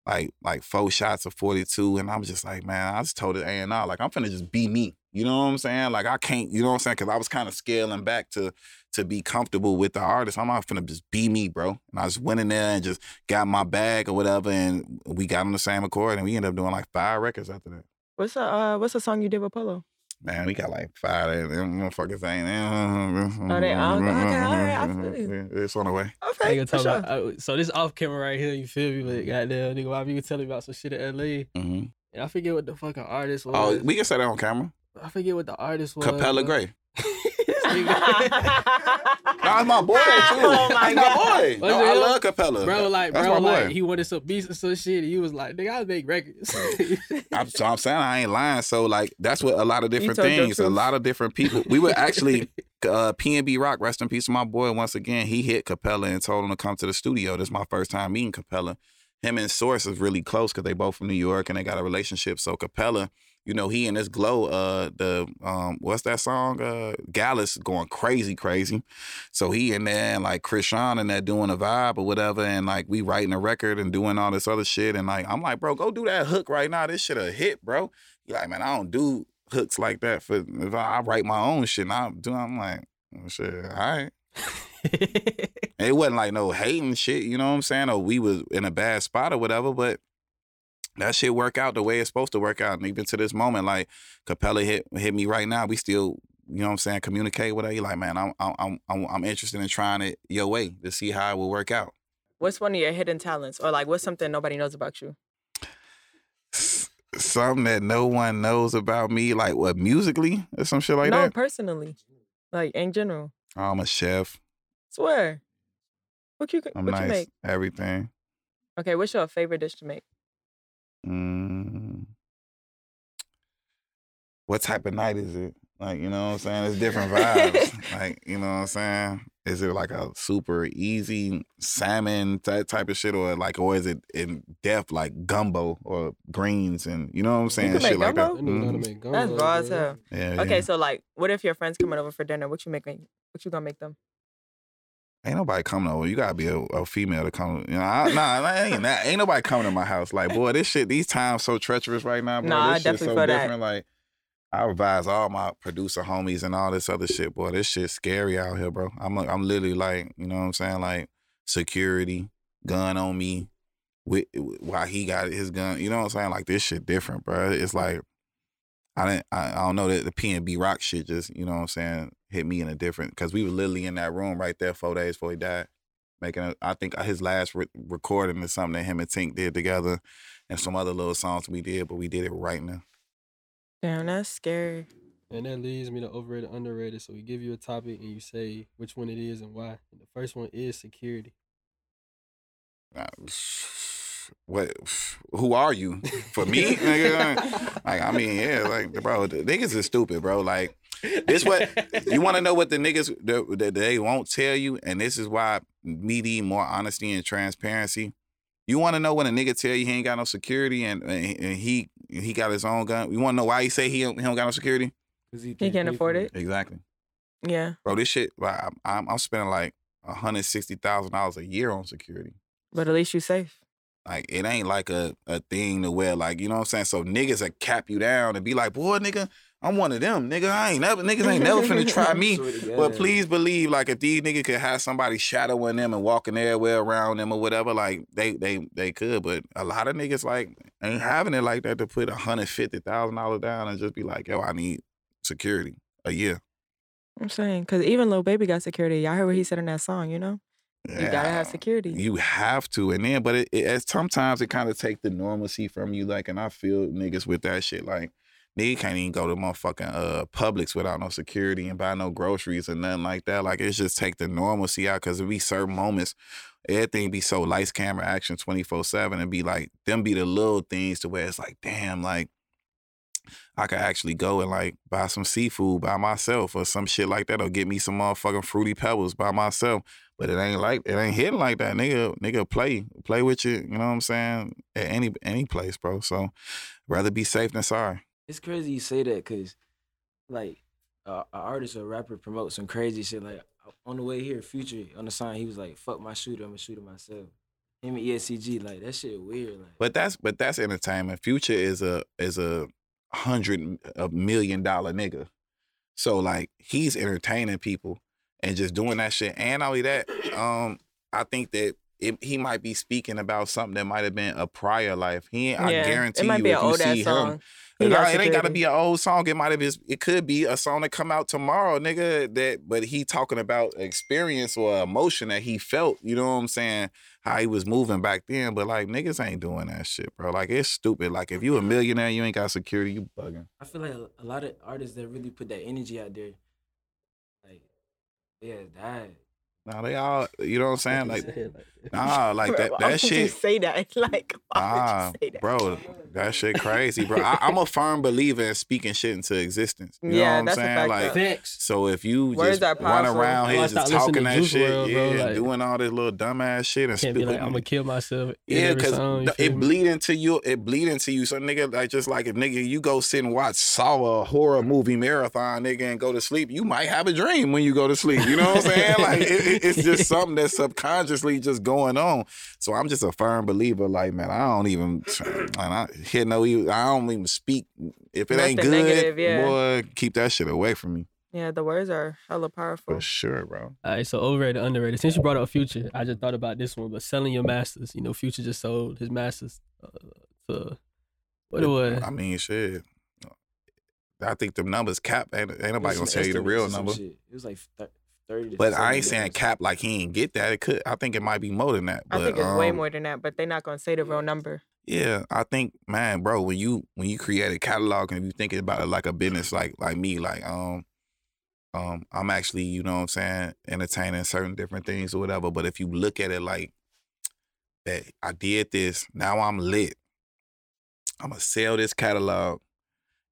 like like four shots of 42 and I was just like, man, I just told it A&R, like I'm finna just be me. You know what I'm saying? Like I can't, you know what I'm saying? Cause I was kind of scaling back to to be comfortable with the artist. I'm not finna just be me, bro. And I just went in there and just got my bag or whatever and we got on the same accord and we ended up doing like five records after that. What's the uh, what's the song you did with Polo? Man, we got like five of them motherfuckers ain't. Oh, they all- okay, all right, I feel you. It's on the way. Okay, Nigga for talk sure. about, uh, so this off camera right here, you feel me? But goddamn, nigga, why you tell me about some shit at LA? Mm-hmm. And I forget what the fucking artist was. Oh, we can say that on camera. I forget what the artist was. Capella Gray. This nigga- my boy too. Oh my That's God. my boy. No, I up? love Capella. Bro, like, That's bro, my like, he wanted some beats and some shit. And he was like, nigga, I make records. I'm, so I'm saying I ain't lying. So like that's what a lot of different things. A lot of different people. We were actually uh, PNB Rock. Rest in peace, my boy. Once again, he hit Capella and told him to come to the studio. This is my first time meeting Capella. Him and Source is really close because they both from New York and they got a relationship. So Capella you know, he and this glow, uh, the um, what's that song? Uh, Gyalis going crazy, crazy. So he in there and like Chrishan and there doing a vibe or whatever, and like we writing a record and doing all this other shit, and like I'm like, bro, go do that hook right now. This shit a hit, bro. He like, man, I don't do hooks like that for if I, I write my own shit. And I do. I'm like, oh, shit, all right. It wasn't like no hating shit, you know what I'm saying? Or we was in a bad spot or whatever, but that shit work out the way it's supposed to work out. And even to this moment, like Capella hit hit me right now. We still, you know what I'm saying, communicate with her. He like, man, I'm I'm I'm I'm interested in trying it your way to see how it will work out. What's one of your hidden talents, or like what's something nobody knows about you? Something that no one knows about me, like what musically or some shit like no, that. No, personally, like in general. I'm a chef. Swear. What you I'm what you make? Everything. Okay, what's your favorite dish to make? Mm. What type of night is it? Like, you know what I'm saying? It's different vibes. like, you know what I'm saying? Is it like a super easy salmon that type of shit, or like, or is it in depth like gumbo or greens and you know what I'm saying? can Shit make like gumbo? That nigga know how to Mhm. make That's gumbo, raw as hell. Yeah, Okay, yeah. so like, what if your friends coming over for dinner? What you make? What you gonna make them? Ain't nobody coming over. You gotta be a, a female to come. You know, I, nah, ain't, ain't nobody coming to my house. Like, boy, this shit, these times so treacherous right now, bro. Nah, I this shit definitely so feel that. different. Like, I advise all my producer homies and all this other shit, boy. This shit's scary out here, bro. I'm, I'm literally like, you know what I'm saying, like security, gun on me, with while he got his gun. You know what I'm saying? Like this shit different, bro. It's like. I didn't. I, I don't know that the PnB Rock shit just you know what I'm saying hit me in a different because we were literally in that room right there four days before he died, making. A, I think his last re- recording is something that him and Tink did together, and some other little songs we did, but we did it right now. Damn, that's scary. And that leads me to overrated, underrated. So we give you a topic and you say which one it is and why. And the first one is security. Uh, What? Who are you? For me, nigga? Like I mean, yeah, like bro, the niggas is stupid, bro. Like this what you want to know what the niggas that that they won't tell you, and this is why me need more honesty and transparency. You want to know when a nigga tell you he ain't got no security and, and he he got his own gun. You want to know why he say he don't, he don't got no security? 'Cause He can't afford it. Exactly, Yeah, bro. This shit, like, I'm I'm, I'm spending like hundred sixty thousand dollars a year on security. but at least you're safe. Like it ain't like a, a thing to where like you know what I'm saying. So niggas that cap you down and be like, boy, nigga, I'm one of them, nigga. I ain't never niggas ain't never finna try me. But please believe, like if these niggas could have somebody shadowing them and walking everywhere around them or whatever, like they they they could. But a lot of niggas like ain't having it like that to put a hundred fifty thousand dollars down and just be like, yo, I need security a year. I'm saying because even Lil Baby got security. Y'all heard what he said in that song. You know, you gotta have security. You have to, and then, but it, it as sometimes it kind of take the normalcy from you. Like, and I feel niggas with that shit. Like, nigga can't even go to motherfucking uh Publix without no security and buy no groceries and nothing like that. Like, it's just take the normalcy out because it be certain moments, everything be so lights, camera, action, twenty four seven, and be like them be the little things to where it's like, damn, like. I could actually go and like buy some seafood by myself or some shit like that, or get me some motherfucking fruity pebbles by myself. But it ain't like it ain't hitting like that, nigga. Nigga, play play with you. You know what I'm saying? At any any place, bro. So rather be safe than sorry. It's crazy you say that because, like, uh, an artist or rapper promote some crazy shit. Like on the way here, Future on the sign, he was like, "Fuck my shooter, I'm a shooter myself." Him and E ESCG, like that shit weird. Like, But that's but that's entertainment. Future is a is a hundred a million dollar nigga. So like he's entertaining people and just doing that shit. And not only that, um, I think that it, he might be speaking about something that might have been a prior life. He, ain't I guarantee you, if you old see him, He Nah, it ain't gotta be an old song. It might have been. It could be a song that come out tomorrow, nigga. That, but he talking about experience or emotion that he felt. You know what I'm saying? How he was moving back then. But like niggas ain't doing that shit, bro. Like it's stupid. Like if you a millionaire, you ain't got security. You bugging. I feel like a, a lot of artists that really put that energy out there, like, they Now they all. You know what I'm saying? Like, Say it like that. nah, like Bro, that. why That you shit. say that? Like, why Ah, would you say that? bro, that shit crazy, bro. I, I'm a firm believer in speaking shit into existence. You know Yeah, what I'm that's a saying? fact, like, though. So if you Words just run around here just start talking that shit, WRLD, yeah, bro, and like- doing all this little dumbass shit and Can't be like, I'm gonna kill myself. Yeah, because song, you feel it me? bleed into you. It bleed into you. So nigga, like just like if nigga you go sit and watch Saw a horror movie marathon, nigga, and go to sleep, you might have a dream when you go to sleep. You know what I'm saying? Like it, it- it's just something that's subconsciously just going on. So I'm just a firm believer. Like man, I don't even, and I hear no, I don't even speak. If it ain't good, negative, yeah. boy, keep that shit away from me Yeah, the words are hella powerful. for sure, bro. All right, so overrated, underrated. Since you brought up Future, I just thought about this one. But selling your masters, you know, Future just sold his masters uh, to what it was. I mean, shit. I think the numbers cap. Ain't, ain't nobody gonna tell you the real number. shit. It was like thir- thirty. To But I ain't saying cap like he ain't get that. It could. I think it might be more than that. But, I think it's way um, more than that, but they're not gonna say the real number. Yeah, I think, man, bro, when you when you create a catalog and you thinking about it like a business, like like me, like um, um, I'm actually, you know, what I'm saying, entertaining certain different things or whatever. But if you look at it like that, I did this. Now I'm lit. I'm gonna sell this catalog,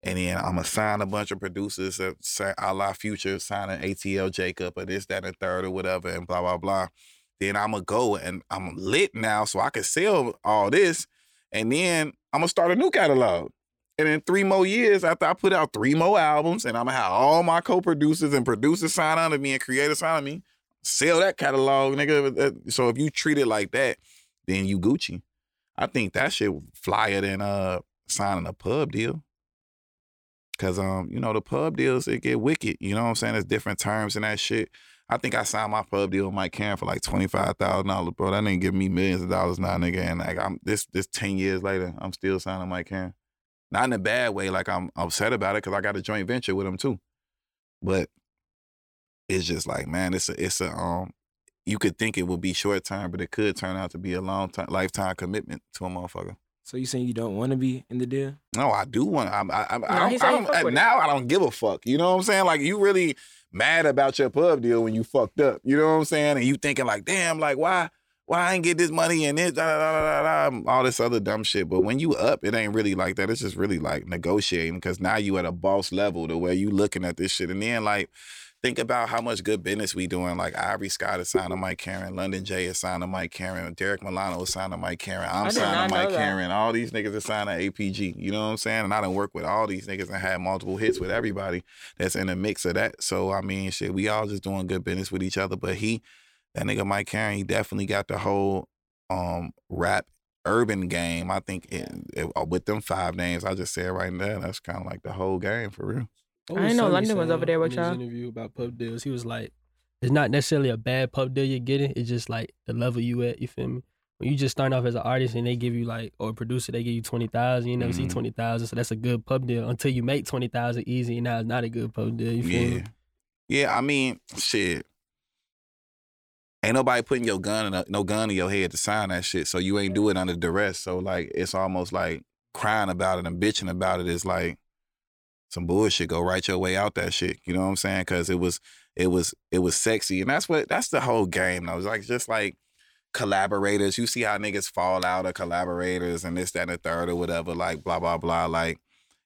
and then I'm gonna sign a bunch of producers, uh, say a la Future, signing ATL Jacob or this, that, and third or whatever, and blah blah blah. Then I'm gonna go and I'm lit now, so I can sell all this, and then I'm gonna start a new catalog. And in three more years, after I put out three more albums, and I'm gonna have all my co-producers and producers sign under me and creators sign under me, sell that catalog, nigga. So if you treat it like that, then you Gucci. I think that shit flyer than uh signing a pub deal. Cause um, you know, the pub deals it get wicked. You know what I'm saying? There's different terms and that shit. I think I signed my pub deal with Mike Caren for like twenty five thousand dollars, bro. That didn't give me millions of dollars now, nigga. And like I'm this this ten years later, I'm still signing Mike Caren. Not in a bad way, like I'm upset about it because I got a joint venture with him too. But it's just like, man, it's a it's a um you could think it would be short term, but it could turn out to be a long time lifetime commitment to a motherfucker. So you saying you don't want to be in the deal? No, I do want. I, I, I, No, I he don't. I he don't fuck with it. now I don't give a fuck. You know what I'm saying? Like you really mad about your pub deal when you fucked up. You know what I'm saying? And you thinking like, damn, like why, why I ain't get this money and this, da, da, da, da, da, da, all this other dumb shit. But when you up, it ain't really like that. It's just really like negotiating because now you at a boss level the way you looking at this shit. And then like. Think about how much good business we doing. Like Ivory Scott is signing Mike Caren, London J is signing Mike Caren, Derek Milano is signing Mike Caren, I'm I did not signing Mike. Caren. All these niggas are signing APG. You know what I'm saying? And I done work with all these niggas and had multiple hits with everybody that's in the mix of that. So I mean, shit, we all just doing good business with each other. But he, that nigga Mike Caren, he definitely got the whole um rap urban game. I think it, it- uh, with them five names, I just said right there, that's kind of like the whole game for real. What I didn't know London was over there with in y'all. interview about pub deals. He was like, it's not necessarily a bad pub deal you're getting. It's just like the level you at. You feel me? When you just start off as an artist and they give you like, or a producer, they give you twenty thousand. You never see Mhm. twenty thousand, so that's a good pub deal. Until you make twenty thousand easy, and now it's not a good pub deal. You feel Yeah. me? Yeah, I mean, shit. Ain't nobody putting your gun in a, no gun in your head to sign that shit. So you ain't do it under duress. So like it's almost like crying about it and bitching about it is like some bullshit. Go right your way out that shit. You know what I'm saying? Cause it was it was it was sexy. And that's what that's the whole game I was like just like collaborators. You see how niggas fall out of collaborators and this, that, and the third or whatever, like blah, blah, blah. Like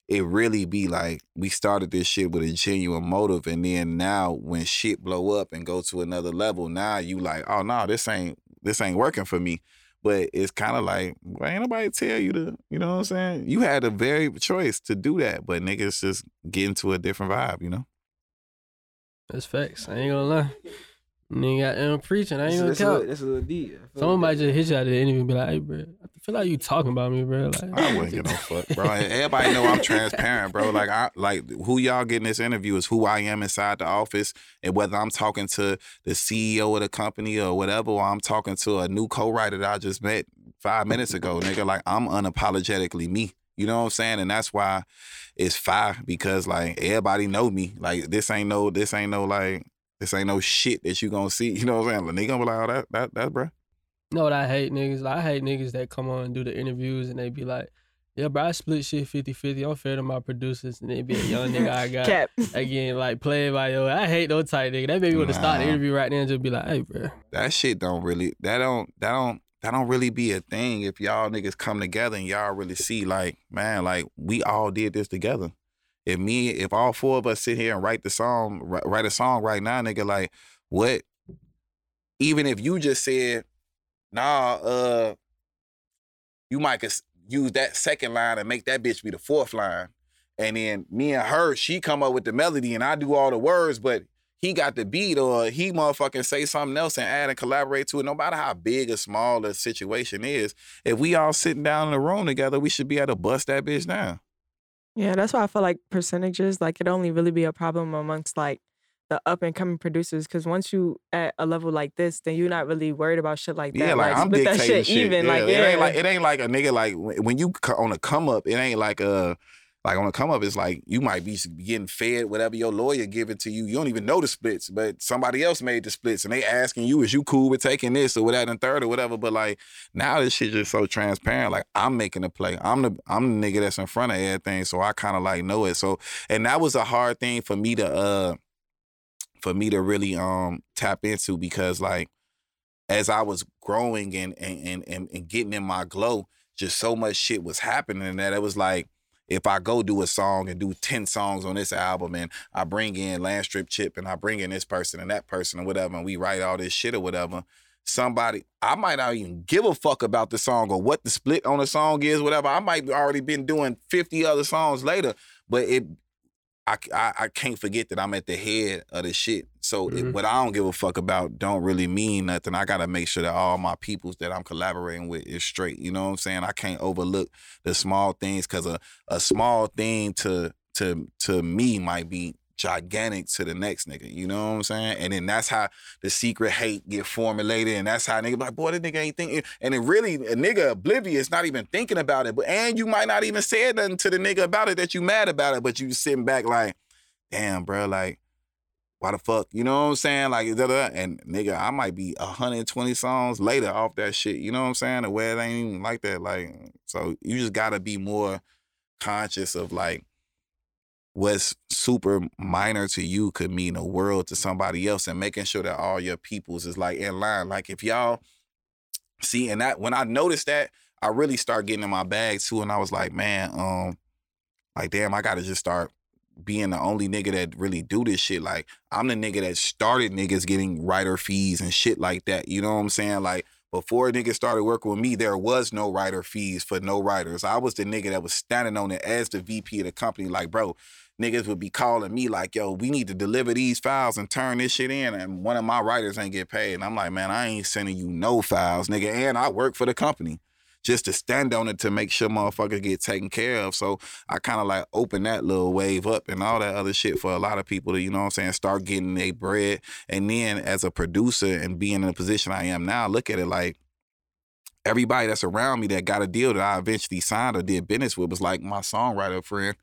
it really be like we started this shit with a genuine motive, and then now when shit blow up and go to another level, now you like, oh no, this ain't this ain't working for me. But it's kind of like, well, ain't nobody tell you to, you know what I'm saying? You had a very choice to do that, but niggas just get into a different vibe, you know? That's facts. I ain't gonna lie. Nigga got them preaching. I ain't gonna That's, that's, a, little, count. that's a little deep. I feel Someone like might just hit you out of the interview and be like, "Hey, bro, I feel like you talking about me, bro." Like, I wouldn't give no fuck, bro. Everybody know I'm transparent, bro. Like I like who y'all getting this interview is who I am inside the office, and whether I'm talking to the CEO of the company or whatever, or I'm talking to a new co-writer that I just met five minutes ago, nigga. Like I'm unapologetically me. You know what I'm saying? And that's why it's fire because like everybody know me. Like this ain't no, this ain't no like. This ain't no shit that you gonna see. You know what I'm saying? Like, nigga gonna be like, oh, that, that, that, bro. You know what I hate niggas? Like, I hate niggas that come on and do the interviews and they be like, Yeah, bro, I split shit 50-50. I'm fair to my producers and they be a young nigga I got. Cap. Again, like playing by yo. I hate those tight nigga. That made would have to start the interview right now and just be like, hey, bro. that shit don't really that don't that don't that don't really be a thing if y'all niggas come together and y'all really see like man like we all did this together if me if all four of us sit here and write the song write a song right now nigga like what even if you just said nah uh you might use that second line and make that bitch be the fourth line and then me and her she come up with the melody and I do all the words but he got the beat or he motherfucking say something else and add and collaborate to it, no matter how big or small the situation is, if we all sitting down in the room together, we should be able to bust that bitch down. Yeah, that's why I feel like percentages, like it only really be a problem amongst like the up and coming producers. Cause once you at a level like this, then you're not really worried about shit like that. Yeah, like, I'm split that dictating shit even. Like it yeah, ain't like it ain't like a nigga like when you on a come up, it ain't like a like on a come up. It's like you might be getting fed whatever your lawyer giving to you. You don't even know the splits, but somebody else made the splits, and they asking you, "Is you cool with taking this or whatever and third or whatever?" But like now, this shit just so transparent. Like I'm making the play. I'm the I'm the nigga that's in front of everything, so I kind of like know it. So and that was a hard thing for me to uh for me to really um tap into because like as I was growing and and and and, getting in my glow, just so much shit was happening that it was like if I go do a song and do 10 songs on this album and I bring in Landstrip Chip and I bring in this person and that person and whatever, and we write all this shit or whatever, somebody, I might not even give a fuck about the song or what the split on the song is, whatever. I might already been doing 50 other songs later, but it, I, I, I can't forget that I'm at the head of the shit. So it, Mhm. what I don't give a fuck about don't really mean nothing. I gotta make sure that all my peoples that I'm collaborating with is straight. You know what I'm saying? I can't overlook the small things because a, a small thing to to to me might be gigantic to the next nigga. You know what I'm saying? And then that's how the secret hate get formulated, and that's how nigga like, boy, that nigga ain't thinking. And then really, a nigga oblivious, not even thinking about it. But and you might not even say nothing to the nigga about it that you mad about it, but you sitting back like, damn, bro, like. Why the fuck? You know what I'm saying? Like, da, da, and nigga, I might be 120 songs later off that shit. You know what I'm saying? The way it ain't even like that. Like, so you just gotta be more conscious of like what's super minor to you could mean a world to somebody else and making sure that all your peoples is like in line. Like if y'all see and that when I noticed that, I really start getting in my bag too. And I was like, man, um, like damn, I gotta just start being the only nigga that really do this shit. Like I'm the nigga that started niggas getting writer fees and shit like that. You know what I'm saying? Like before niggas started working with me, there was no writer fees for no writers. I was the nigga that was standing on it as the VP of the company. Like, bro, niggas would be calling me like, yo, we need to deliver these files and turn this shit in. And one of my writers ain't get paid. And I'm like, man, I ain't sending you no files, nigga. And I work for the company just to stand on it to make sure motherfuckers get taken care of. So I kind of like open that little wave up and all that other shit for a lot of people to, you know what I'm saying, start getting their bread. And then as a producer and being in the position I am now, look at it like everybody that's around me that got a deal that I eventually signed or did business with was like my songwriter friend.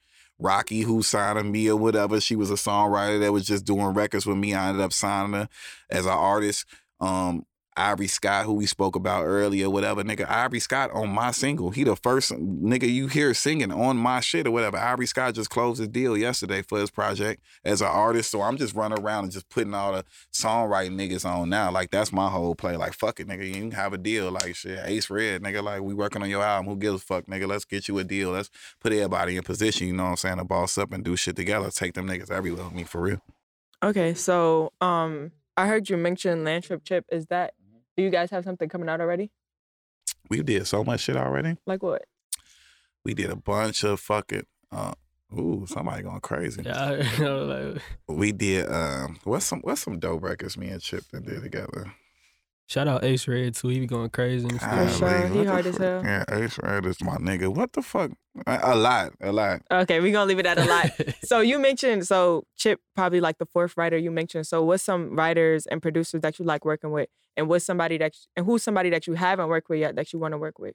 Rocky, who signed me or whatever. She was a songwriter that was just doing records with me. I ended up signing her as an artist. Um, Ivory Scott, who we spoke about earlier, whatever, nigga. Ivory Scott on my single. He the first nigga you hear singing on my shit or whatever. Ivory Scott just closed his deal yesterday for his project as an artist. So I'm just running around and just putting all the songwriting niggas on now. Like that's my whole play. Like fuck it, nigga. You can have a deal. Like shit, Ace Red, nigga. Like we working on your album. Who gives a fuck, nigga? Let's get you a deal. Let's put everybody in position. You know what I'm saying? To boss up and do shit together. Take them niggas everywhere with me for real. Okay, so um, I heard you mention Landstrip Chip. Is that? Do you guys have something coming out already? We did so much shit already. Like what? We did a bunch of fucking. Uh, ooh, somebody going crazy. Yeah, I, like, We did. Um, what's some what's some dope records me and Chip did together? Shout out Ace Red too. He be going crazy. And For stuff. sure, he hard as hell. Yeah, Ace Red is my nigga. What the fuck? A, a lot, a lot. Okay, we're gonna leave it at a lot. so you mentioned so Chip probably like the fourth writer you mentioned. So what's some writers and producers that you like working with, and what's somebody that and who's somebody that you haven't worked with yet that you want to work with?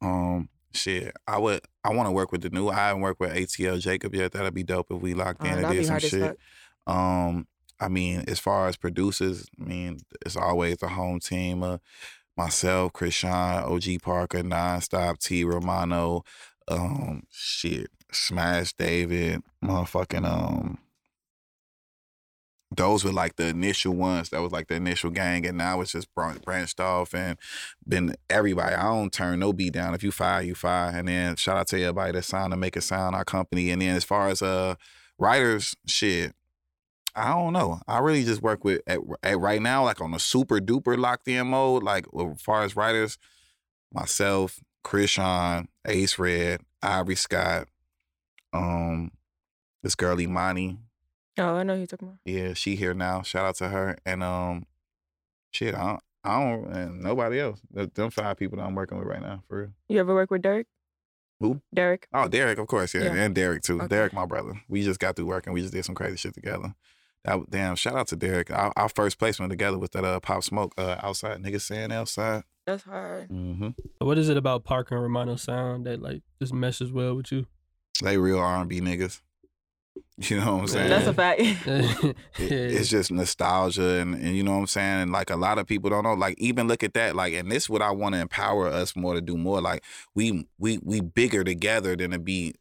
Um, shit. I would. I want to work with the new. I haven't worked with ATL Jacob yet. That'd be dope if we locked Uh, in and did some shit. fuck. Um, I mean, as far as producers, I mean, it's always the home team. Uh, myself, Chrishan, OG Parker, Nonstop, T Romano, um, shit, Smash David, motherfucking um. Those were like the initial ones. That was like the initial gang, and now it's just branched off and been everybody. I don't turn no beat down. If you fire, you fire. And then shout out to everybody that signed to make a sound our company. And then as far as uh writers, shit, I don't know. I really just work with at, at right now, like on a super duper locked in mode. Like as far as writers, myself, Chrishan, Ace Red, Ivory Scott, um, this girl Imani. Oh, I know who you're talking about. Yeah, she here now. Shout out to her. And um, shit, I don't, I don't, and nobody else. Th- Them five people that I'm working with right now, for real. You ever work with Derek? Who? Derek. Oh, Derek, of course, yeah, Yeah. and Derek too. Okay. Derek, my brother. We just got through working. We just did some crazy shit together. That damn. Shout out to Derek. Our, our first placement together with that uh pop smoke uh outside niggas saying outside. That's hard. Mm-hmm. What is it about Parker and Romano sound that like just meshes well with you? They real R and B niggas. You know what I'm saying? That's a fact. It- it's just nostalgia and, and you know what I'm saying and like a lot of people don't know like even look at that like and this is what I want to empower us more to do more like we we we bigger together than to be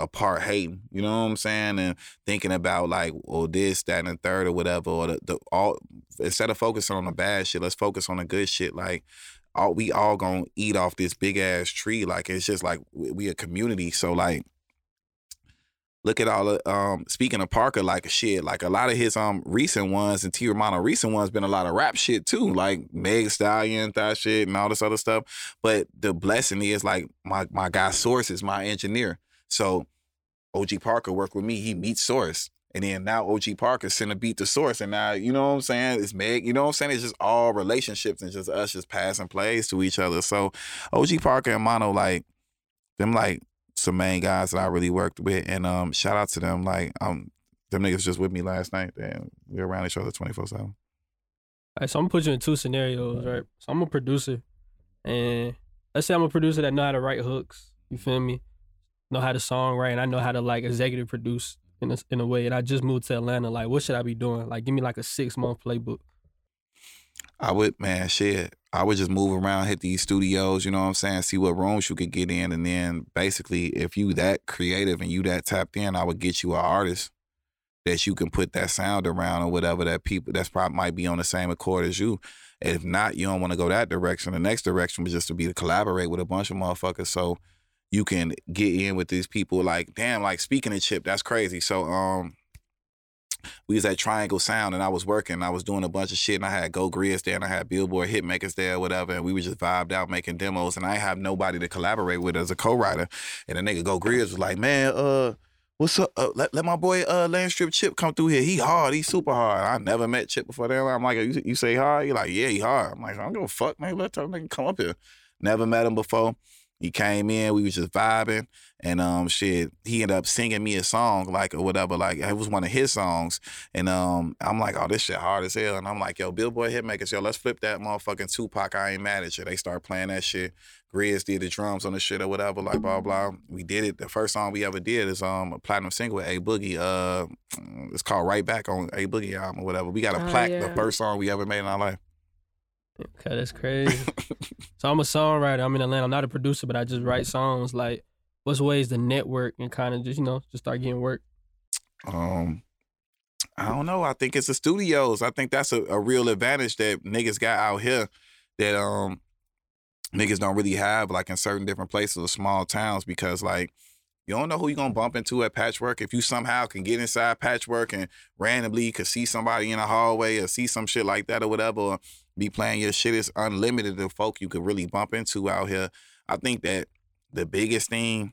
apart hating you know what I'm saying and thinking about like well this that and the third or whatever or the, the all instead of focusing on the bad shit let's focus on the good shit like all we all gonna eat off this big ass tree like it's just like we, we a community so like look at all the um speaking of Parker, like a shit, like a lot of his um recent ones and T Romano recent ones been a lot of rap shit too, like Meg Stallion, that shit and all this other stuff. But the blessing is like my my guy Source is my engineer. So OG Parker worked with me, he meets Source. And then now OG Parker sent a beat to Source. And now, you know what I'm saying? It's Meg, you know what I'm saying? It's just all relationships and just us just passing plays to each other. So OG Parker and Mono, like, them like some main guys that I really worked with, and um, shout out to them. Like, um, them niggas just with me last night, and we were around each other twenty four seven. All right, so I'm gonna put you in two scenarios, right? So I'm a producer, and let's say I'm a producer that know how to write hooks. You feel me? Know how to songwrite, and I know how to like executive produce in a, in a way. And I just moved to Atlanta. Like, what should I be doing? Like, give me like a six month playbook. I would, man, shit. I would just move around, hit these studios, you know what I'm saying, see what rooms you could get in, and then basically, if you that creative and you that tapped in, I would get you an artist that you can put that sound around or whatever that people that's probably might be on the same accord as you. And if not, you don't want to go that direction. The next direction was just to be to collaborate with a bunch of motherfuckers so you can get in with these people. Like, damn, like speaking of Chip, that's crazy. So, um, we was at Triangle Sound and I was working. I was doing a bunch of shit and I had Go Grizz there and I had Billboard Hitmakers there whatever. And we were just vibed out making demos and I have nobody to collaborate with as a co-writer. And the nigga Go Grizz was like, man, uh, what's up? Uh, let, let my boy uh Landstrip Chip come through here. He hard. He super hard. I never met Chip before that. I'm like, you, you say hard? He like, yeah, he hard. I'm like, I don't give a fuck, man. Let that nigga come up here. Never met him before. He came in, we was just vibing, and um, shit, he ended up singing me a song like or whatever, like it was one of his songs, and um, I'm like, oh, this shit hard as hell, and I'm like, yo, Billboard Hitmakers, yo, let's flip that motherfucking Tupac. I ain't mad at you. They start playing that shit. Grizz did the drums on the shit or whatever, like blah blah. We did it. The first song we ever did is um a platinum single with A Boogie. Uh, it's called Right Back on A Boogie album or whatever. We got a Oh, plaque, the yeah. first song we ever made in our life. Okay, that's crazy. so I'm a songwriter. I'm in Atlanta. I'm not a producer, but I just write songs. Like, what's ways to network and kind of just you know just start getting work? Um, I don't know. I think it's the studios. I think that's a, a real advantage that niggas got out here that um niggas don't really have like in certain different places or small towns because like you don't know who you're gonna bump into at Patchwork. If you somehow can get inside Patchwork and randomly could see somebody in a hallway or see some shit like that or whatever, or be playing your shit, it's unlimited the folk you could really bump into out here. I think that the biggest thing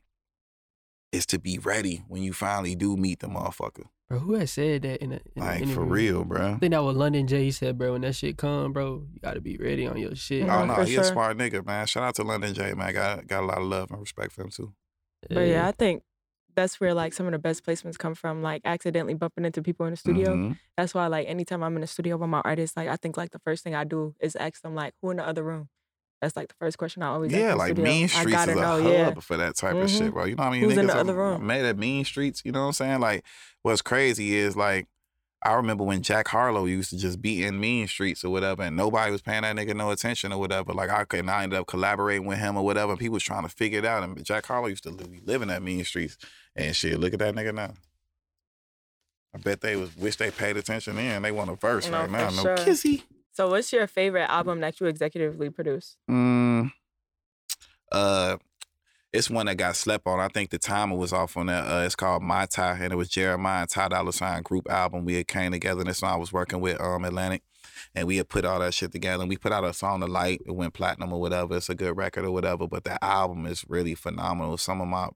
is to be ready when you finally do meet the motherfucker. Bro, who had said that in a in a Like for real, bro. I think that was London Jay He said, bro, when that shit come, bro, you gotta be ready on your shit. Yeah. Oh no, for he sure. a smart nigga, man. Shout out to London Jay, man. Got got a lot of love and respect for him too. But yeah, I think that's where like some of the best placements come from, like accidentally bumping into people in the studio. Mhm. That's why like anytime I'm in the studio with my artists, like I think like the first thing I do is ask them like who in the other room. That's like the first question I always ask Yeah, like studio. Mean I Streets gotta is a know, hub yeah. for that type of shit, Mhm. bro. You know what I mean? Who's in the other room? made at Mean Streets. You know what I'm saying? Like, what's crazy is like I remember when Jack Harlow used to just be in Mean Streets or whatever, and nobody was paying that nigga no attention or whatever. Like I could, and I ended up collaborating with him or whatever. And people was trying to figure it out. And Jack Harlow used to be living that Mean Streets, and shit. Look at that nigga now. I bet they was wish they paid attention in. They want a verse No, right now. No sure. kissy. So, what's your favorite album that you executively produced? Mm, uh, it's one that got slept on. I think the timer was off on that. Uh, it's called MihTy, and it was Jeremih and Ty Dolla Sign group album. We had came together, and this one I was working with um Atlantic, and we had put all that shit together. And we put out a song, The Light. It went platinum or whatever. It's a good record or whatever. But the album is really phenomenal. Some of my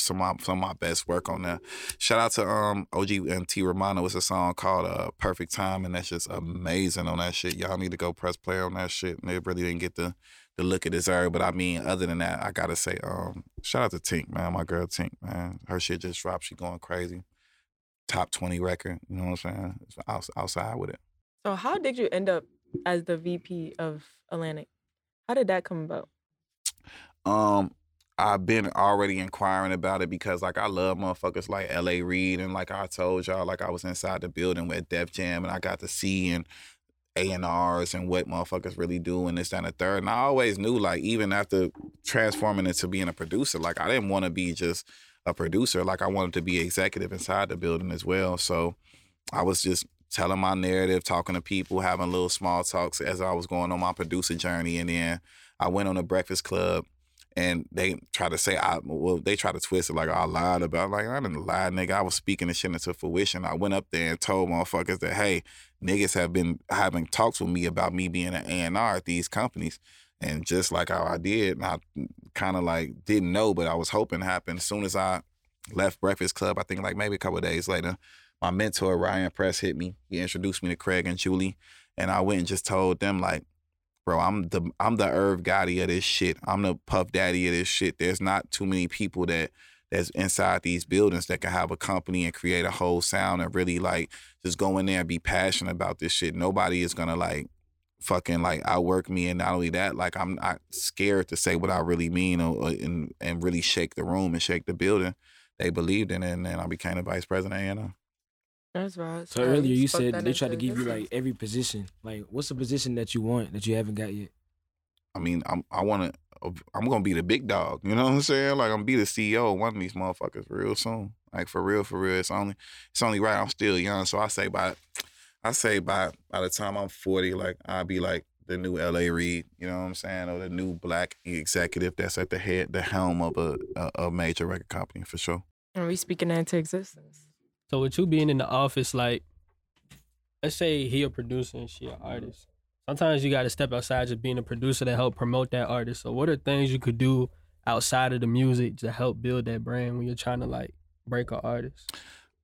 some of my, some of my best work on there. Shout out to um OG and T Romano. It's a song called uh, Perfect Time, and that's just amazing on that shit. Y'all need to go press play on that shit. And they really didn't get the the look it deserved. But I mean, other than that, I gotta say, um, shout out to Tink, man. My girl Tink, man. Her shit just dropped. She going crazy. Top twenty record. You know what I'm saying? It's outs- outside with it. So, how did you end up as the VP of Atlantic? How did that come about? Um, I've been already inquiring about it because like I love motherfuckers like L.A. Reid and like I told y'all, like I was inside the building with Def Jam and I got to see and A and R's and what motherfuckers really do and this that, and the third. And I always knew like even after transforming into being a producer, like I didn't want to be just a producer. Like I wanted to be executive inside the building as well. So I was just telling my narrative, talking to people, having little small talks as I was going on my producer journey. And then I went on a Breakfast Club and they try to say I well, they try to twist it like I lied about. Like I didn't lie, nigga. I was speaking this shit into fruition. I went up there and told motherfuckers that hey, niggas have been having talks with me about me being an A and R at these companies. And just like how I did, and I kind of like didn't know, but I was hoping happened. As soon as I left Breakfast Club, I think like maybe a couple days later, my mentor Ryan Press hit me. He introduced me to Craig and Julie, and I went and just told them like, bro, I'm the I'm the Irv Gotti of this shit. I'm the Puff Daddy of this shit. There's not too many people that that's inside these buildings that can have a company and create a whole sound and really like just go in there and be passionate about this shit. Nobody is gonna like fucking like outwork me and not only that like i'm not scared to say what i really mean or, or- and and really shake the room and shake the building they believed in it and then i became the vice president you know That's right. So earlier you said they tried to give you like every position. Like, what's the position that you want that you haven't got yet? i mean i'm i want to i'm gonna be the big dog you know what i'm saying? Like i'm gonna be the ceo of one of these motherfuckers real soon. Like for real for real. It's only it's only right i'm still young. So i say by i say by by the time i'm 40 like i'll be like the new la reid you know what i'm saying? Or the new black executive that's at the head the helm of a a, a major record company for sure. Are we speaking that into existence. So with you being in the office, like, let's say he a producer and she an artist. Sometimes you got to step outside just being a producer to help promote that artist. So what are things you could do outside of the music to help build that brand when you're trying to like break an artist?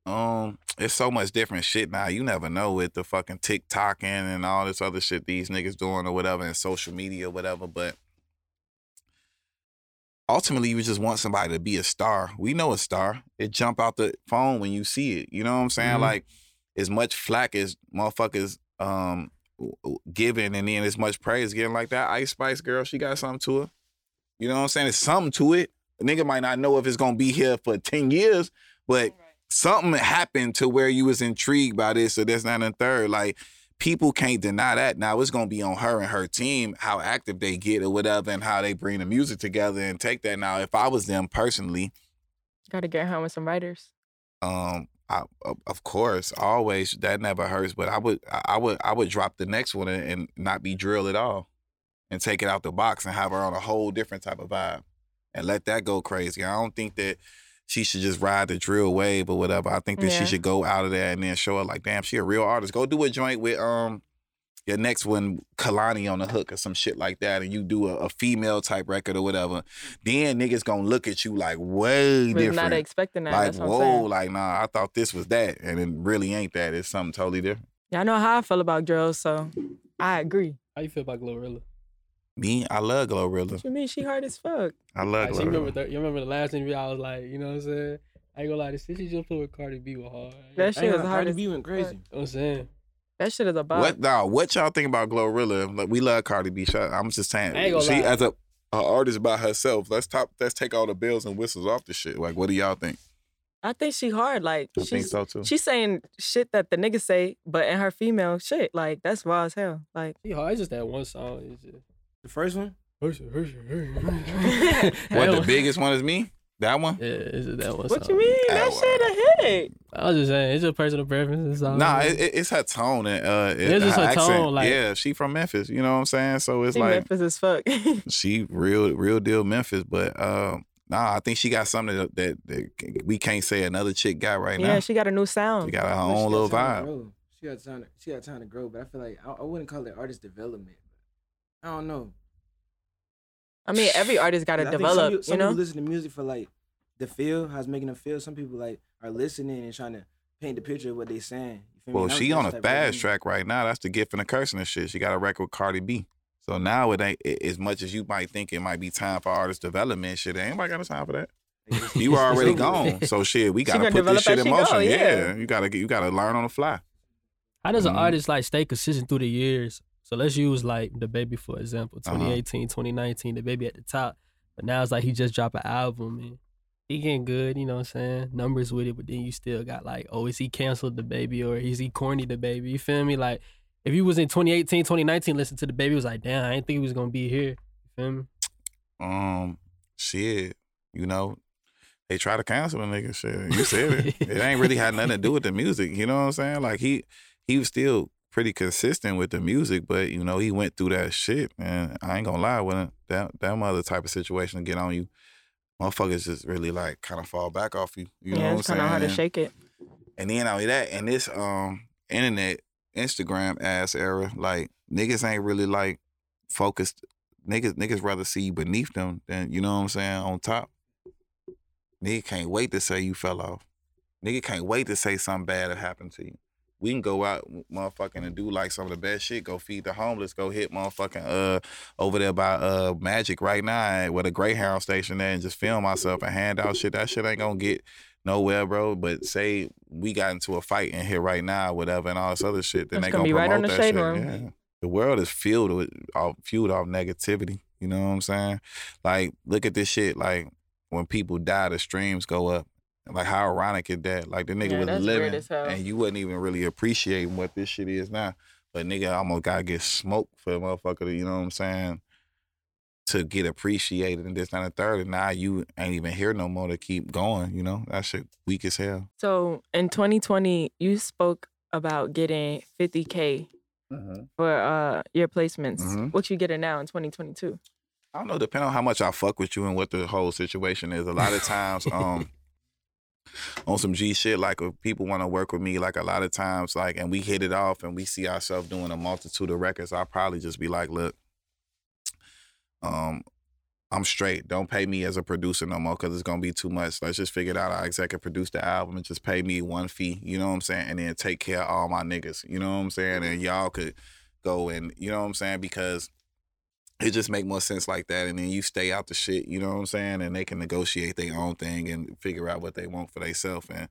Um, it's so much different shit now. You never know with the fucking TikToking and all this other shit these niggas doing or whatever and social media or whatever. But ultimately, you just want somebody to be a star. We know a star. It jump out the phone when you see it. You know what I'm saying? Mhm. Like as much flack as motherfuckers um giving and then as much praise getting like that Ice Spice girl, she got something to her. You know what I'm saying? It's something to it. A nigga might not know if it's gonna be here for 10 years, but something happened to where you was intrigued by this or this, that, and the third. Like people can't deny that. Now it's gonna be on her and her team how active they get or whatever, and how they bring the music together and take that. Now, if I was them personally, Got to get home with some writers. um, I, of- course, always that never hurts. But I would, I would, I would drop the next one and, not be drill at all, and take it out the box and have her on a whole different type of vibe, and let that go crazy. I don't think that she should just ride the drill wave or whatever. I think that Yeah. she should go out of there and then show her like, damn, she a real artist. Go do a joint with um. Your next one, Kehlani on the hook or some shit like that, and you do a, a female type record or whatever, then niggas gonna look at you like way Was different not expecting that. like That's what I'm whoa, like nah, I thought this was that, and it really ain't that. It's something totally different. Y'all know how I feel about drills, so I agree. How you feel about Glorilla? Me, I love Glorilla. What you mean? She hard as fuck. I love Like, so you remember the, you remember the last interview? I was like, you know what I'm saying? I ain't gonna lie, the shit she just put with Cardi B was hard. That shit Ain't was gonna- hard Cardi as B went crazy. know what I'm saying? That shit is a bop. What now? What y'all think about Glorilla? Like, we love Cardi B. Shut- I'm just saying, I ain't gonna she lie. as a, a artist by herself. Let's top. Let's take all the bells and whistles off the shit. Like, what do y'all think? I think she hard. Like I think she's so too. she's saying shit that the niggas say, but in her female shit, like that's raw as hell. Like She hard. It's just that one song. It's just. The first one? what the biggest one is me? That one? Yeah, it's just that one what song. you mean? That well. shit a hit. I was just saying, it's just personal preference. It's all Nah, it, it- it's her tone and uh, it- It's just her accent. tone, like- yeah, she from Memphis. You know what I'm saying? So it's She like Memphis as fuck. she real, real deal Memphis. But uh, nah, I think she got something that, that, that we can't say another chick got right yeah, now. Yeah, she got a new sound. She got her own little vibe. She got time. To, she got time to grow, but I feel like I, I wouldn't call it artist development. I don't know. I mean, every artist got to I some develop. Some you know, people listen to music for like the feel, how it's making them feel. Some people like are listening and trying to paint the picture of what they saying. You feel? Well, And she on a fast track right now. That's the gift and the curse and the shit. She got a record with Cardi B. So now it ain't it- as much as you might think it might be time for artist development shit. Ain't nobody got no time for that. You were already gone. So shit, we gotta put this shit in she go, motion. yeah. yeah. You gotta you gotta learn on the fly. How does an Mhm. artist like stay consistent through the years? So let's use like DaBaby for example, Uh-huh. 2018, 2019, DaBaby at the top. But now it's like he just dropped an album and he getting good, you know what I'm saying? Numbers with it, but then you still got like, oh, is he canceled DaBaby or is he corny DaBaby? You feel me? Like if you was in 2018, 2019, listen to the baby, it was like, damn, I didn't think he was gonna be here. You feel me? Um, shit, you know, they try to cancel the nigga. Shit, you said it. it ain't really had nothing to do with the music. You know what I'm saying? Like he he was still pretty consistent with the music, but you know he went through that shit, and I ain't gonna lie, when that that other type of situation to get on you, motherfuckers just really like kind of fall back off you. You know yeah, what it's I'm kind of saying? hard to shake it. And then only that, and this um internet Instagram ass era, like niggas ain't really like focused. Niggas niggas rather see you beneath them than you know what I'm saying on top. Nigga can't wait to say you fell off. Nigga can't wait to say something bad that happened to you. We can go out, motherfucking, and do like some of the best shit. Go feed the homeless. Go hit motherfucking uh over there by uh Magic right now with a Greyhound station there and just film myself and hand out shit. That shit ain't gonna get nowhere, bro. But say we got into a fight in here right now, whatever, and all this other shit, then It's they gonna gonna, be right on the that shade shit. room. Yeah. The world is filled with off fueled off negativity. You know what I'm saying? Like, look at this shit. Like when people die, the streams go up. Like how ironic is that? Like the nigga Yeah, was living and you wasn't even really appreciating what this shit is now. But nigga almost gotta get smoked for a motherfucker you know what I'm saying? To get appreciated and this and the third. And now you ain't even here no more to keep going, you know? That shit weak as hell. So in 2020, you spoke about getting 50k for uh your placements. Mhm. What you getting now in 2022? I don't know, depending on how much I fuck with you and what the whole situation is. A lot of times, um, on some G shit, like if people want to work with me, like a lot of times, like, and we hit it off and we see ourselves doing a multitude of records, I'll probably just be like, look, um, I'm straight. Don't pay me as a producer no more because it's gonna be too much. Let's just figure it out. I executive produce the album and just pay me one fee. You know what I'm saying? And then take care of all my niggas. You know what I'm saying? And y'all could go and you know what I'm saying because it just make more sense like that. And then you stay out the shit. You know what I'm saying? And they can negotiate their own thing and figure out what they want for themselves and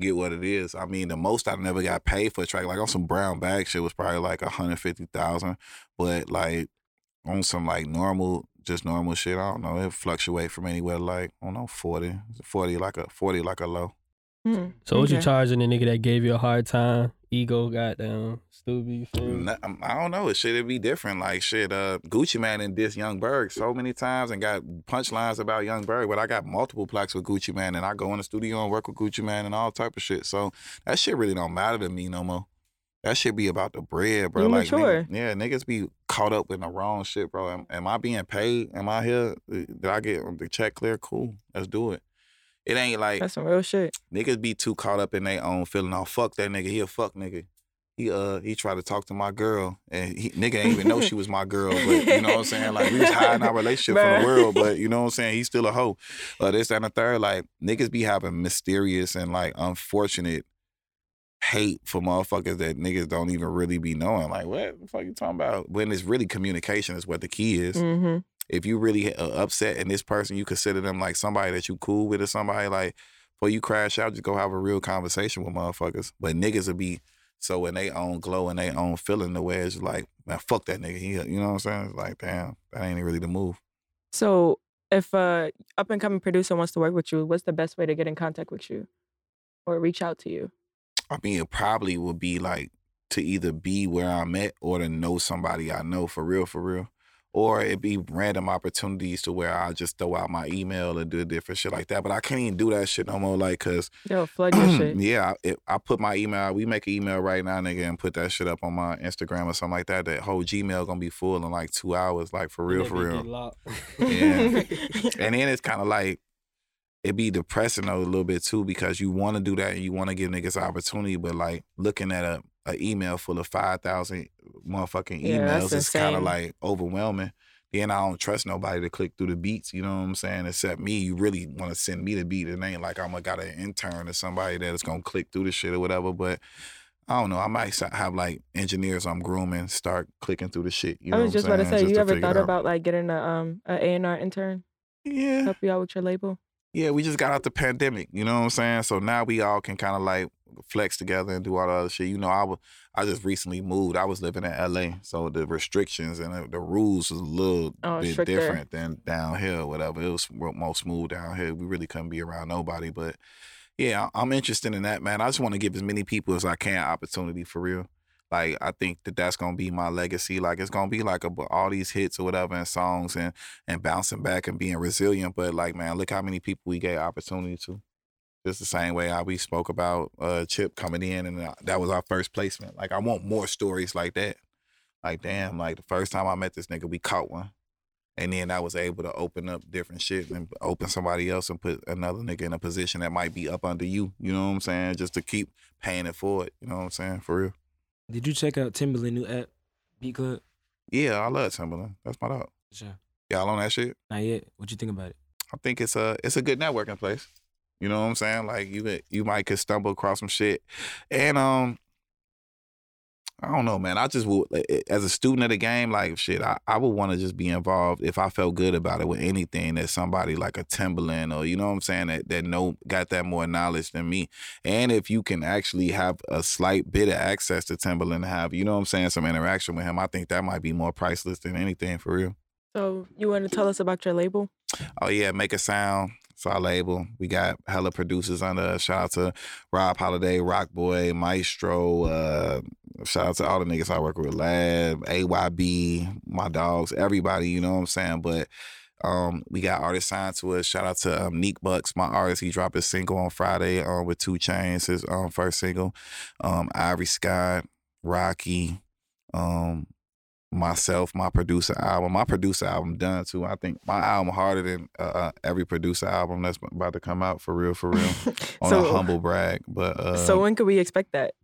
get what it is. I mean, the most I never got paid for a track like on some brown bag shit was probably like a hundred fifty thousand, but like on some like normal, just normal shit. I don't know. It fluctuate from anywhere like I don't know 40, 40 like a forty like a low. Hmm. So what you Okay. charging the nigga that gave you a hard time? Ego, goddamn, stupid. You feel? Nah, um, I don't know. It should it be different? Like shit, uh, Gucci Mane and diss Young Berg so many times and got punchlines about Young Berg, but I got multiple plaques with Gucci Mane and I go in the studio and work with Gucci Mane and all type of shit. So that shit really don't matter to me no more. That shit be about the bread, bro. You like, mature. nigga- yeah, niggas be caught up in the wrong shit, bro. Am, am I being paid? Am I here? Did I get the check clear? Cool, let's do it. It ain't like That's some real shit. niggas be too caught up in their own feeling. Oh fuck that nigga, he a fuck nigga. He uh he tried to talk to my girl and he nigga ain't even know she was my girl, but you know what I'm saying? Like we was hiding our relationship from the world, but you know what I'm saying? He's still a hoe. Uh this and the third, like niggas be having mysterious and like unfortunate hate for motherfuckers that niggas don't even really be knowing. Like what the fuck you talking about? When it's really communication is what the key is hmm if you really uh, upset and this person you consider them like somebody that you cool with or somebody like before you crash out just go have a real conversation with motherfuckers but niggas will be so in their own glow and their own feeling the way it's like man fuck that nigga he, you know what I'm saying it's like damn that ain't really the move So if a up and coming producer wants to work with you, what's the best way to get in contact with you? or reach out to you? I mean, it probably would be like to either be where I'm at or to know somebody I know for real, for real. Or it'd be random opportunities to where I just throw out my email and do different shit like that. But I can't even do that shit no more, like, cause Yo, flood your shit. yeah, I, it, I put my email. We make an email right now, nigga, and put that shit up on my Instagram or something like that. That whole Gmail gonna be full in like two hours, like for real, for real. Yeah. And then it's kind of like it be depressing though a little bit too because you want to do that and you want to give niggas opportunity, but like looking at a, a email full of five thousand motherfucking Yeah, emails is kind of like overwhelming. Then I don't trust nobody to click through the beats. You know what I'm saying? Except me, you really want to send me the beat. It ain't like I'm gonna got an intern or somebody that is gonna click through the shit or whatever. But I don't know. I might have like engineers I'm grooming start clicking through the shit. You know I was just about to say, you to ever thought about like getting a um a A and R intern Yeah, help you out with your label? yeah, we just got out the pandemic, you know what I'm saying? So now we all can kind of like flex together and do all the other shit. You know, I was I just recently moved. I was living in LA, so the restrictions and the, the rules was a little Oh, bit stricter. different than down here, whatever. It was more smooth down here. We really couldn't be around nobody, but yeah, I'm interested in that, man. I just want to give as many people as I can opportunity for real. Like I think that that's gonna be my legacy. Like it's gonna be like a, all these hits or whatever and songs and and bouncing back and being resilient. But like, man, look how many people we gave opportunity to. Just the same way how we spoke about uh, Chip coming in and uh, that was our first placement. Like I want more stories like that. Like damn, like the first time I met this nigga, we caught one. And then I was able to open up different shit and open somebody else and put another nigga in a position that might be up under you. You know what I'm saying? Just to keep paying it forward. You know what I'm saying? For real. Did you check out Timbaland new app, Beat Club? Yeah, I love Timbaland. That's my dog. Sure. Y'all on that shit? Not yet. What you think about it? I think it's a it's a good networking place. You know what I'm saying? Like you could, you might could stumble across some shit, and um, I don't know, man. I just would as a student of the game, like shit. I, I would want to just be involved if I felt good about it with anything that somebody like a Timbaland or you know what I'm saying that that know got that more knowledge than me, and if you can actually have a slight bit of access to Timbaland, and have you know what I'm saying some interaction with him, I think that might be more priceless than anything for real. So you want to tell us about your label? Oh yeah, make a sound. It's our label. We got hella producers under. us. Shout out to Rob Holiday, Rock Boy, Maestro. Uh, shout out to all the niggas I work with, Lab, AYB, my dogs, everybody. You know what I'm saying? But um, we got artists signed to us. Shout out to um, Neek Bucks, my artist. He dropped his single on Friday um, with 2 Chainz, his um, first single. Um, Ivory Scott, Rocky. Um, myself, my producer album. My producer album done too. I think my album harder than uh, uh, every producer album that's about to come out for real, for real. On so a humble brag, but uh, so when could we expect that?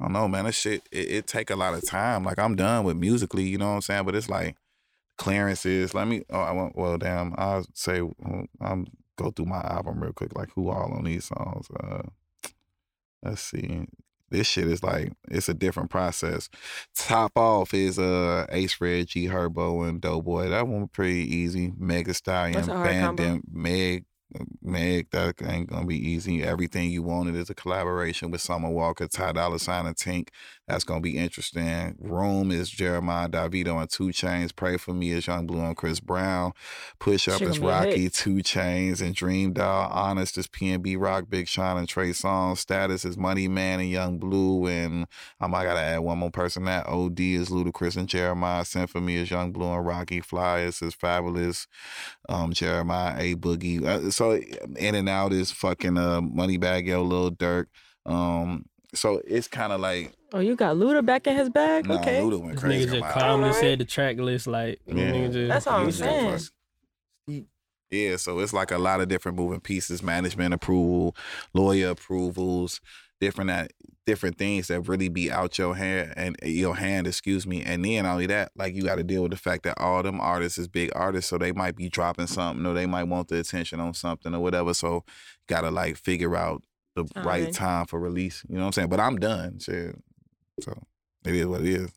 I don't know, man. That shit it, it take a lot of time. Like I'm done with musically, you know what I'm saying? But it's like clearances. Let me. Oh, I want. Well, damn. I'll say. I'm go through my album real quick. Like who all on these songs? Uh, let's see. This shit is like it's a different process. Top off is uh Ace Red, G Herbo, and Doughboy. That one pretty easy. Meg Thee Stallion. Bandit, Meg, Meg. That ain't gonna be easy. Everything you wanted is a collaboration with Summer Walker, Ty Dolla Sign, and Tink. That's gonna be interesting. Room is Jeremih Davido and 2 Chainz. Pray for me is Yung Bleu and Chris Brown. Push Up is gonna be a hit. Rocky, 2 Chainz, and DreamDoll. Honest is PnB Rock, Big Sean and Trey Songz. Status is Money Man and Yung Bleu. And um, I gotta add one more person. That OD is Ludacris and Jeremih. Sent for me is Yung Bleu and Rocky. Flyers is Fabolous. Um, Jeremih A Boogie. Uh, so in and out is fucking uh Moneybag Yo, Lil Durk. Um, so it's kind of like Oh, you got Luda back in his bag? nah, okay. Luda went This crazy. nigga just calmly Alright. said the track list like Yeah. nigga just, That's all I'm saying. Yeah, so it's like a lot of different moving pieces, management approval, lawyer approvals, different that different things that really be out your hand and your hand, excuse me. And then only that, like you got to deal with the fact that all them artists is big artists, so they might be dropping something or they might want the attention on something or whatever. So gotta like figure out the right time for release. You know what I'm saying? But I'm done. Shit. So it is what it is.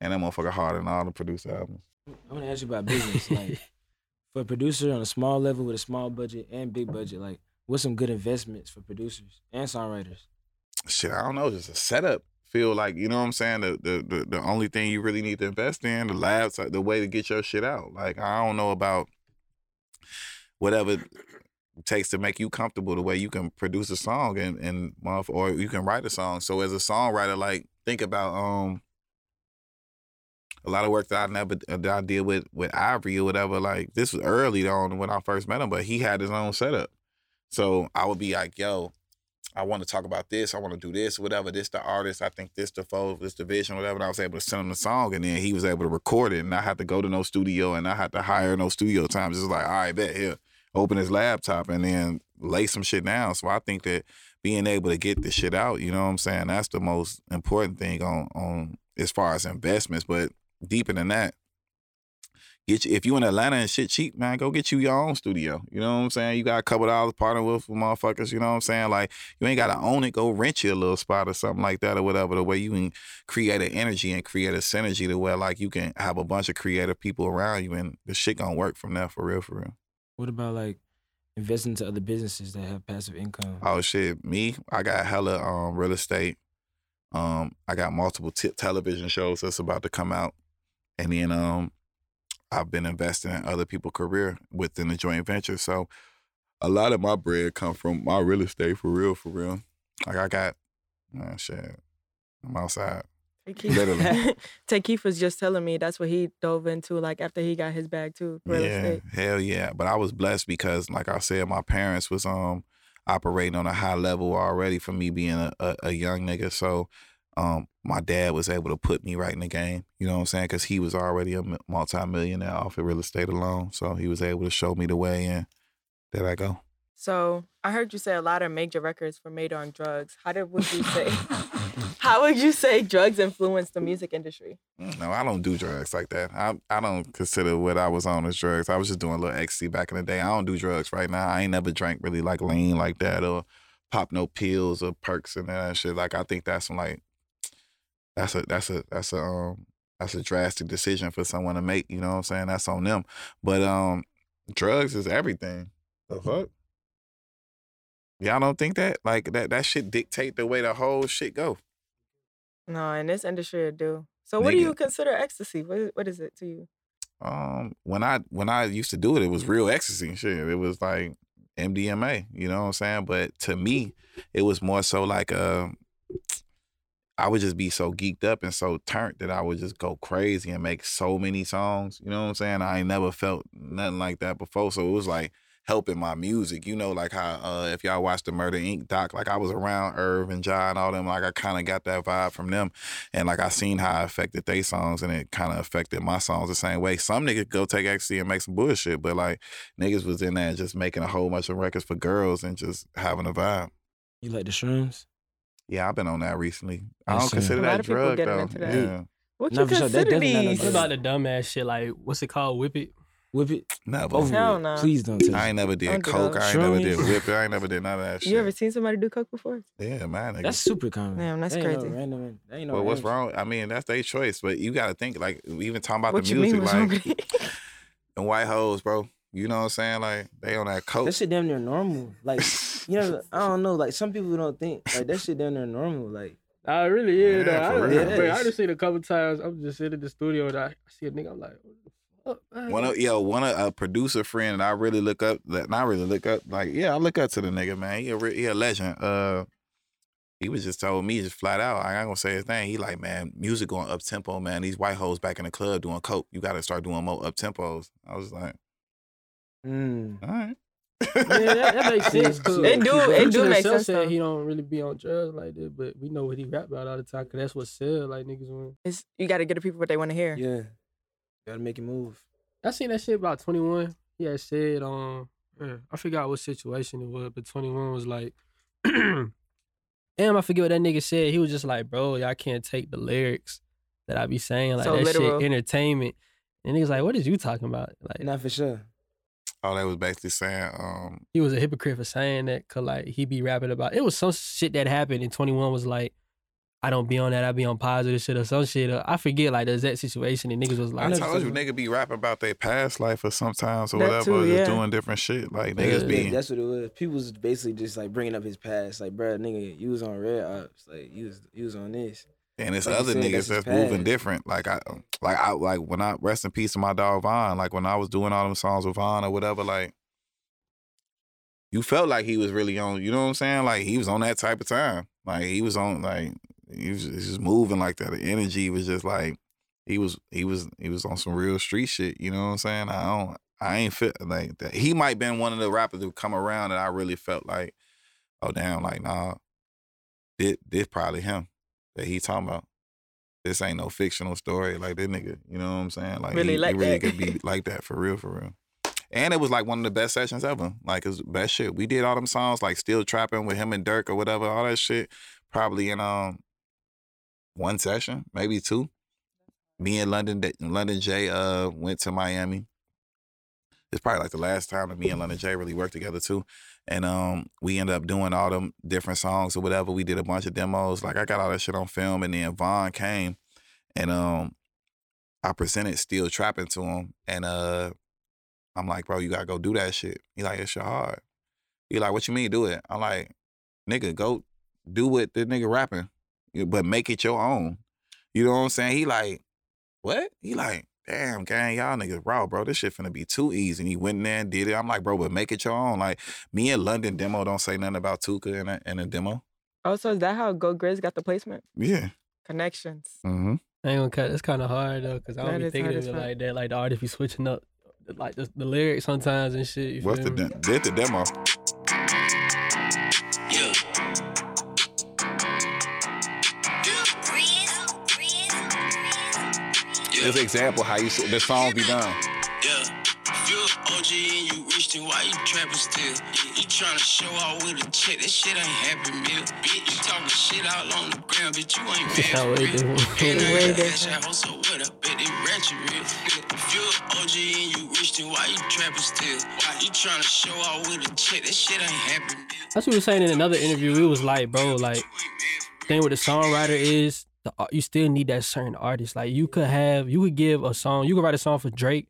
And that motherfucker harder than all the producer albums. I want to ask you about business. Like, for a producer on a small level with a small budget and big budget, like, what's some good investments for producers and songwriters? shit, I don't know, just a setup. Feel like you know what I'm saying. The the the, the only thing you really need to invest in the labs, the way to get your shit out. Like I don't know about whatever takes to make you comfortable the way you can produce a song and and or you can write a song. So as a songwriter, like think about um a lot of work that I never that I did with with Ivory or whatever. Like this was early on when I first met him, but he had his own setup. So I would be like, "Yo, I want to talk about this. I want to do this, whatever. This the artist. I think this the foe, this the vision, whatever." And I was able to send him the song, and then he was able to record it, and I had to go to no studio, and I had to hire no studio time. Just like, all right, bet here, open his laptop, and then lay some shit down. So I think that being able to get the shit out, you know what I'm saying? That's the most important thing on on as far as investments, but deeper than that. Get you, if you in Atlanta and shit cheap, man, go get you your own studio. You know what I'm saying? You got a couple dollars partner with motherfuckers. You know what I'm saying? Like you ain't gotta own it. Go rent you a little spot or something like that or whatever. The way you can create an energy and create a synergy to where like you can have a bunch of creative people around you and the shit gonna work from there for real, for real. What about like investing into other businesses that have passive income? Oh shit, me, I got hella um real estate. Um, I got multiple t- television shows that's about to come out, and then um, I've been investing in other people's career within the joint venture. So a lot of my bread come from my real estate for real, for real. Like I got, man, shit, I'm outside. Literally. Tay was just telling me that's what he dove into, like after he got his bag too, real yeah, estate. hell yeah. But I was blessed because, like I said, my parents was um operating on a high level already for me being a, a, a young nigga. So um my dad was able to put me right in the game. You know what I'm saying? Because he was already a multimillionaire off of real estate alone. So he was able to show me the way, and there I go. So I heard you say a lot of major records were made on drugs. How did would you say? how would you say drugs influenced the music industry? No, I don't do drugs like that. I I don't consider what I was on as drugs. I was just doing a little ecstasy back in the day. I don't do drugs right now. I ain't never drank really like lean like that or pop no pills or perks and that shit. Like I think that's like that's a that's a that's a um that's a drastic decision for someone to make. You know what I'm saying? That's on them. But um, drugs is everything. The fuck. Y'all don't think that? Like that that shit dictate the way the whole shit go. No, in this industry, it do. So what do you consider ecstasy? What what is it to you? Um, when I when I used to do it, it was real ecstasy shit. It was like MDMA, you know what I'm saying? But to me, it was more so like uh, I would just be so geeked up and so turned that I would just go crazy and make so many songs. You know what I'm saying? I ain't never felt nothing like that before. So it was like helping my music. You know, like how uh, if y'all watch the Murder Inc. doc, like I was around Irv and John and all them. Like I kind of got that vibe from them, and like I seen how it affected their songs, and it kind of affected my songs the same way. Some niggas go take ecstasy and make some bullshit, but like niggas was in there just making a whole bunch of records for girls and just having a vibe. You like the shrooms? Yeah, I've been on that recently. I Yes, don't sir. consider A lot that of people drug though. into that. Yeah, What No, you for sure. That consider definitely not no these? What about the dumbass shit? Like, what's it called? Whip it? Whip it never. over Hell with. no. Please don't touch I ain't never Don't did do coke. those. I ain't never did Shroomies. whip it. I ain't never did none of that shit. You ever seen somebody do coke before? Yeah, man. nigga. That's super common. Damn, that's That ain't crazy. No random, that ain't no well, what's random wrong? I mean, that's their choice, but you got to think like we even talking about what the you music, mean? What's wrong like with and white hoes, bro. You know what I'm saying? Like they on that coke. That shit damn near normal. Like, you know, I don't know. Like, some people don't think like that shit damn near normal. Like, I really is. Yeah, though. for I, real. I, bro, I just seen a couple times. I'm just sitting in the studio and I see a nigga. I'm like, what the fuck? man? One of yo, one of a producer friend that I really look up. That not really look up. Like yeah, I look up to the nigga, man. He a re- he a legend. Uh, he was just told me just flat out. I ain't gonna say his thing. He like, man, music going up tempo, man. These white hoes back in the club doing coke. You got to start doing more up tempos. I was like, mm. all right. yeah, that, that makes sense. 'cause It do- it do make himself sense, Said he don't really be on drugs like that, but we know what he rap about all the time. Cause that's what sell like niggas want. It's, you got to get the people what they want to hear. yeah, gotta make it move. I seen that shit about 21. He had said, um, yeah, I forgot what situation it was, but 21 was like, damn, I forget what that nigga said. He was just like, bro, y'all can't take the lyrics that I be saying. Like, So that literal. shit entertainment. And niggas like, what is you talking about? Like, Not for sure. All that was basically saying, um, he was a hypocrite for saying that, cause like, he be rapping about, it was some shit that happened, and 21 was like, I don't be on that, I be on positive shit or some shit. Or I forget, like, the exact situation, and niggas was like, I told you, said- nigga be rapping about their past life or sometimes or That whatever, too, or yeah. just doing different shit. Like niggas Yeah, be. that's what it was. People was basically just like bringing up his past. Like, bro, nigga, you was on Red Ops. Like, you was you was on this. And it's Like other said, niggas that's that's moving different. Like I, like I, like when I rest in peace to my dog Von. Like when I was doing all them songs with Von or whatever. Like you felt like he was really on. You know what I'm saying? Like he was on that type of time. Like he was on like he was just moving like that. The energy was just like he was he was he was on some real street shit. You know what I'm saying? I don't I ain't fit like that. He might been one of the rappers who come around that I really felt like, oh damn, like nah, this this probably him that he talking about. This ain't no fictional story. Like this nigga, you know what I'm saying? Like Really he, like he really that. could be like that for real, for real. And it was like one of the best sessions ever. Like his best shit. We did all them songs like still trapping with him and Durk or whatever, all that shit. Probably in um one session, maybe two. Me and London London J uh went to Miami. It's probably like the last time that me and London J really worked together too. And um we ended up doing all them different songs or whatever. We did a bunch of demos. Like I got all that shit on film and then Von came and um I presented Steel Trapping to him and uh I'm like, bro, you gotta go do that shit. He like, it's shit hard. He like, what you mean do it? I'm like, nigga, go do what the nigga rapping, but make it your own. You know what I'm saying? He like, what? He like, damn, gang, y'all niggas raw, bro. This shit finna be too easy. And he went in there and did it. I'm like, bro, but make it your own. Like, me and London demo don't say nothing about Tooka in a, in a demo. Oh, so is that how Go Grizz got the placement? Yeah. Connections. Mm-hmm. I ain't gonna cut. It's kind of hard though, cause I don't That be thinking of it like that. Like the artist be switching up, like the, the lyrics sometimes and shit. You What's the feel me? de- did the demo? This example how you this the song be done. Yeah. If you a OG and you rich, then why you trapping still? You tryna show out with a check, that shit ain't happy meal. Bitch, you talking shit out on the ground, bitch, you ain't mad How for way real. different. And I Way got different. cash out, ho, so what? I bet they ratchet real. If you a OG and you rich, then why you trapping still? Why you tryna show out with a check, that shit ain't happy meal. That's what we were saying in another interview. It was like, bro, like thing with the songwriter is the, you still need that certain artist. Like you could have, you could give a song, you could write a song for Drake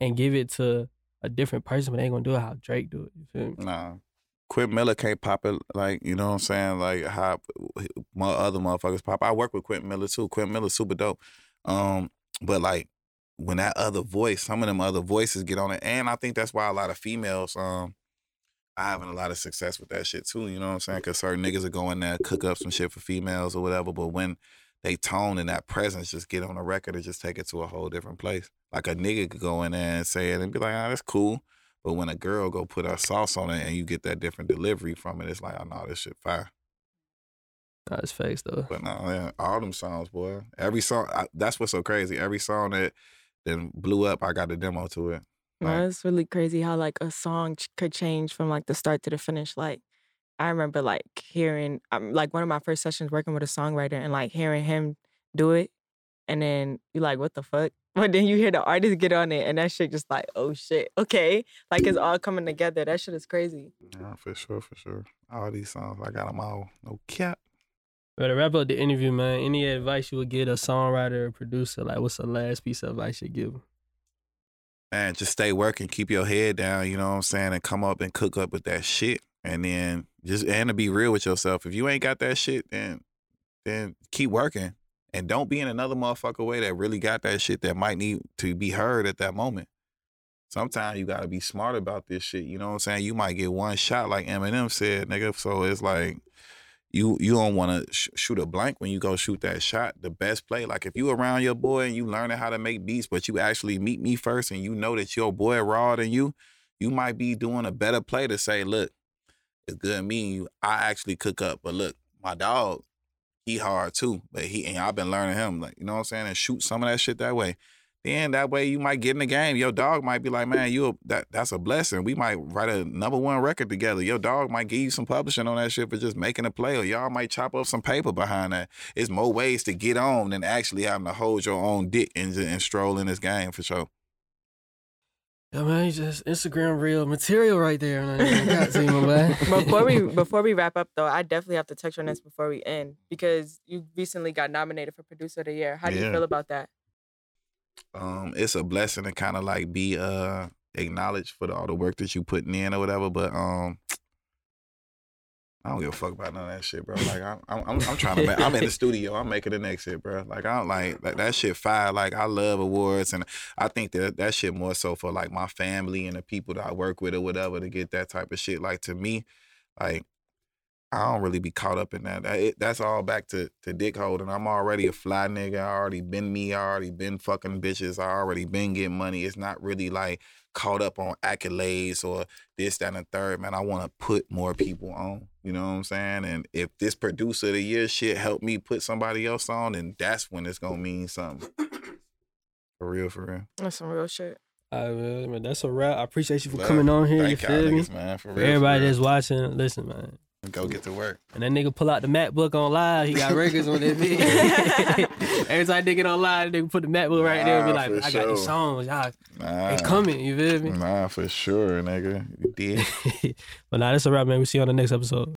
and give it to a different person, but they ain't gonna do it how Drake do it. You feel me? Nah. Quentin Miller can't pop it like, you know what I'm saying? Like how my other motherfuckers pop. I work with Quentin Miller too. Quentin Miller's super dope. Um, but like when that other voice, some of them other voices get on it. And I think that's why a lot of females um are having a lot of success with that shit too. You know what I'm saying? Cause certain niggas are going there, cook up some shit for females or whatever. But when they tone and that presence just get on the record and just take it to a whole different place. Like a nigga could go in there and say it and be like, ah, that's cool. But when a girl go put her sauce on it and you get that different delivery from it, it's like, oh no, this shit fire. Nah, it's fakes though. But no, yeah, all them songs, boy. Every song, I, that's what's so crazy. Every song that then blew up, I got a demo to it. No, Right. it's really crazy how like a song ch- could change from like the start to the finish. Like I remember like hearing um, like one of my first sessions working with a songwriter and like hearing him do it, and then you're like what the fuck, but then you hear the artist get on it and that shit just like oh shit okay, like it's all coming together. That shit is crazy. Yeah, for sure, for sure. All these songs, I got them all. No cap. But to wrap up the interview, man, any advice you would give a songwriter or producer? Like, what's the last piece of advice you give? 'em? Man, just stay working, keep your head down, you know what I'm saying, and come up and cook up with that shit. And then just and to be real with yourself. If you ain't got that shit, then then keep working. And don't be in another motherfucker way that really got that shit that might need to be heard at that moment. Sometimes you gotta be smart about this shit. You know what I'm saying? You might get one shot, like Eminem said, nigga. So it's like you you don't want to sh- shoot a blank when you go shoot that shot. The best play, like if you around your boy and you learning how to make beats, but you actually meet me first and you know that your boy raw than you, you might be doing a better play to say, look, it's good me and you. I actually cook up, but look, my dog, he hard too, but he and I've been learning him, like you know what I'm saying, and shoot some of that shit that way. Then that way you might get in the game. Your dog might be like, man, you a, that that's a blessing. We might write a number one record together. Your dog might give you some publishing on that shit for just making a play, or y'all might chop up some paper behind that. It's more ways to get on than actually having to hold your own dick and, and stroll in this game for sure. Yeah, man, you just Instagram real material right there. Man. Got to you, man. Before we before we wrap up though, I definitely have to touch on this before we end because you recently got nominated for producer of the year. How do you feel about that? um, it's a blessing to kind of like be uh acknowledged for the, all the work that you putting in or whatever. But um, I don't give a fuck about none of that shit, bro. Like I'm, I'm, I'm, trying to. Make, I'm in the studio. I'm making the next shit, bro. Like I don't like, like that shit. Fire. Like I love awards, and I think that that shit more so for like my family and the people that I work with or whatever to get that type of shit. Like to me, like I don't really be caught up in that. That- it- that's all back to to dick holding. I'm already a fly nigga. I already been me. I already been fucking bitches. I already been getting money. It's not really like caught up on accolades or this, that, and the third. Man, I want to put more people on. You know what I'm saying? And if this producer of the year shit help me put somebody else on, then that's when it's gonna mean something. For real, for real. That's some real shit. All right, man, man, that's a wrap. I appreciate you for Love. coming on here. Thank you feel me? niggas, man. For real. For for everybody real. that's watching, listen, man. Go get to work. And that nigga pull out the MacBook on live. He got records on that bitch. Every time they get on live, they put the MacBook right there and be like, I got these sure. songs. Y'all, Nah, they coming. You feel me? Nah, for sure, nigga. You did. but nah, that's a wrap, man. We see you on the next episode.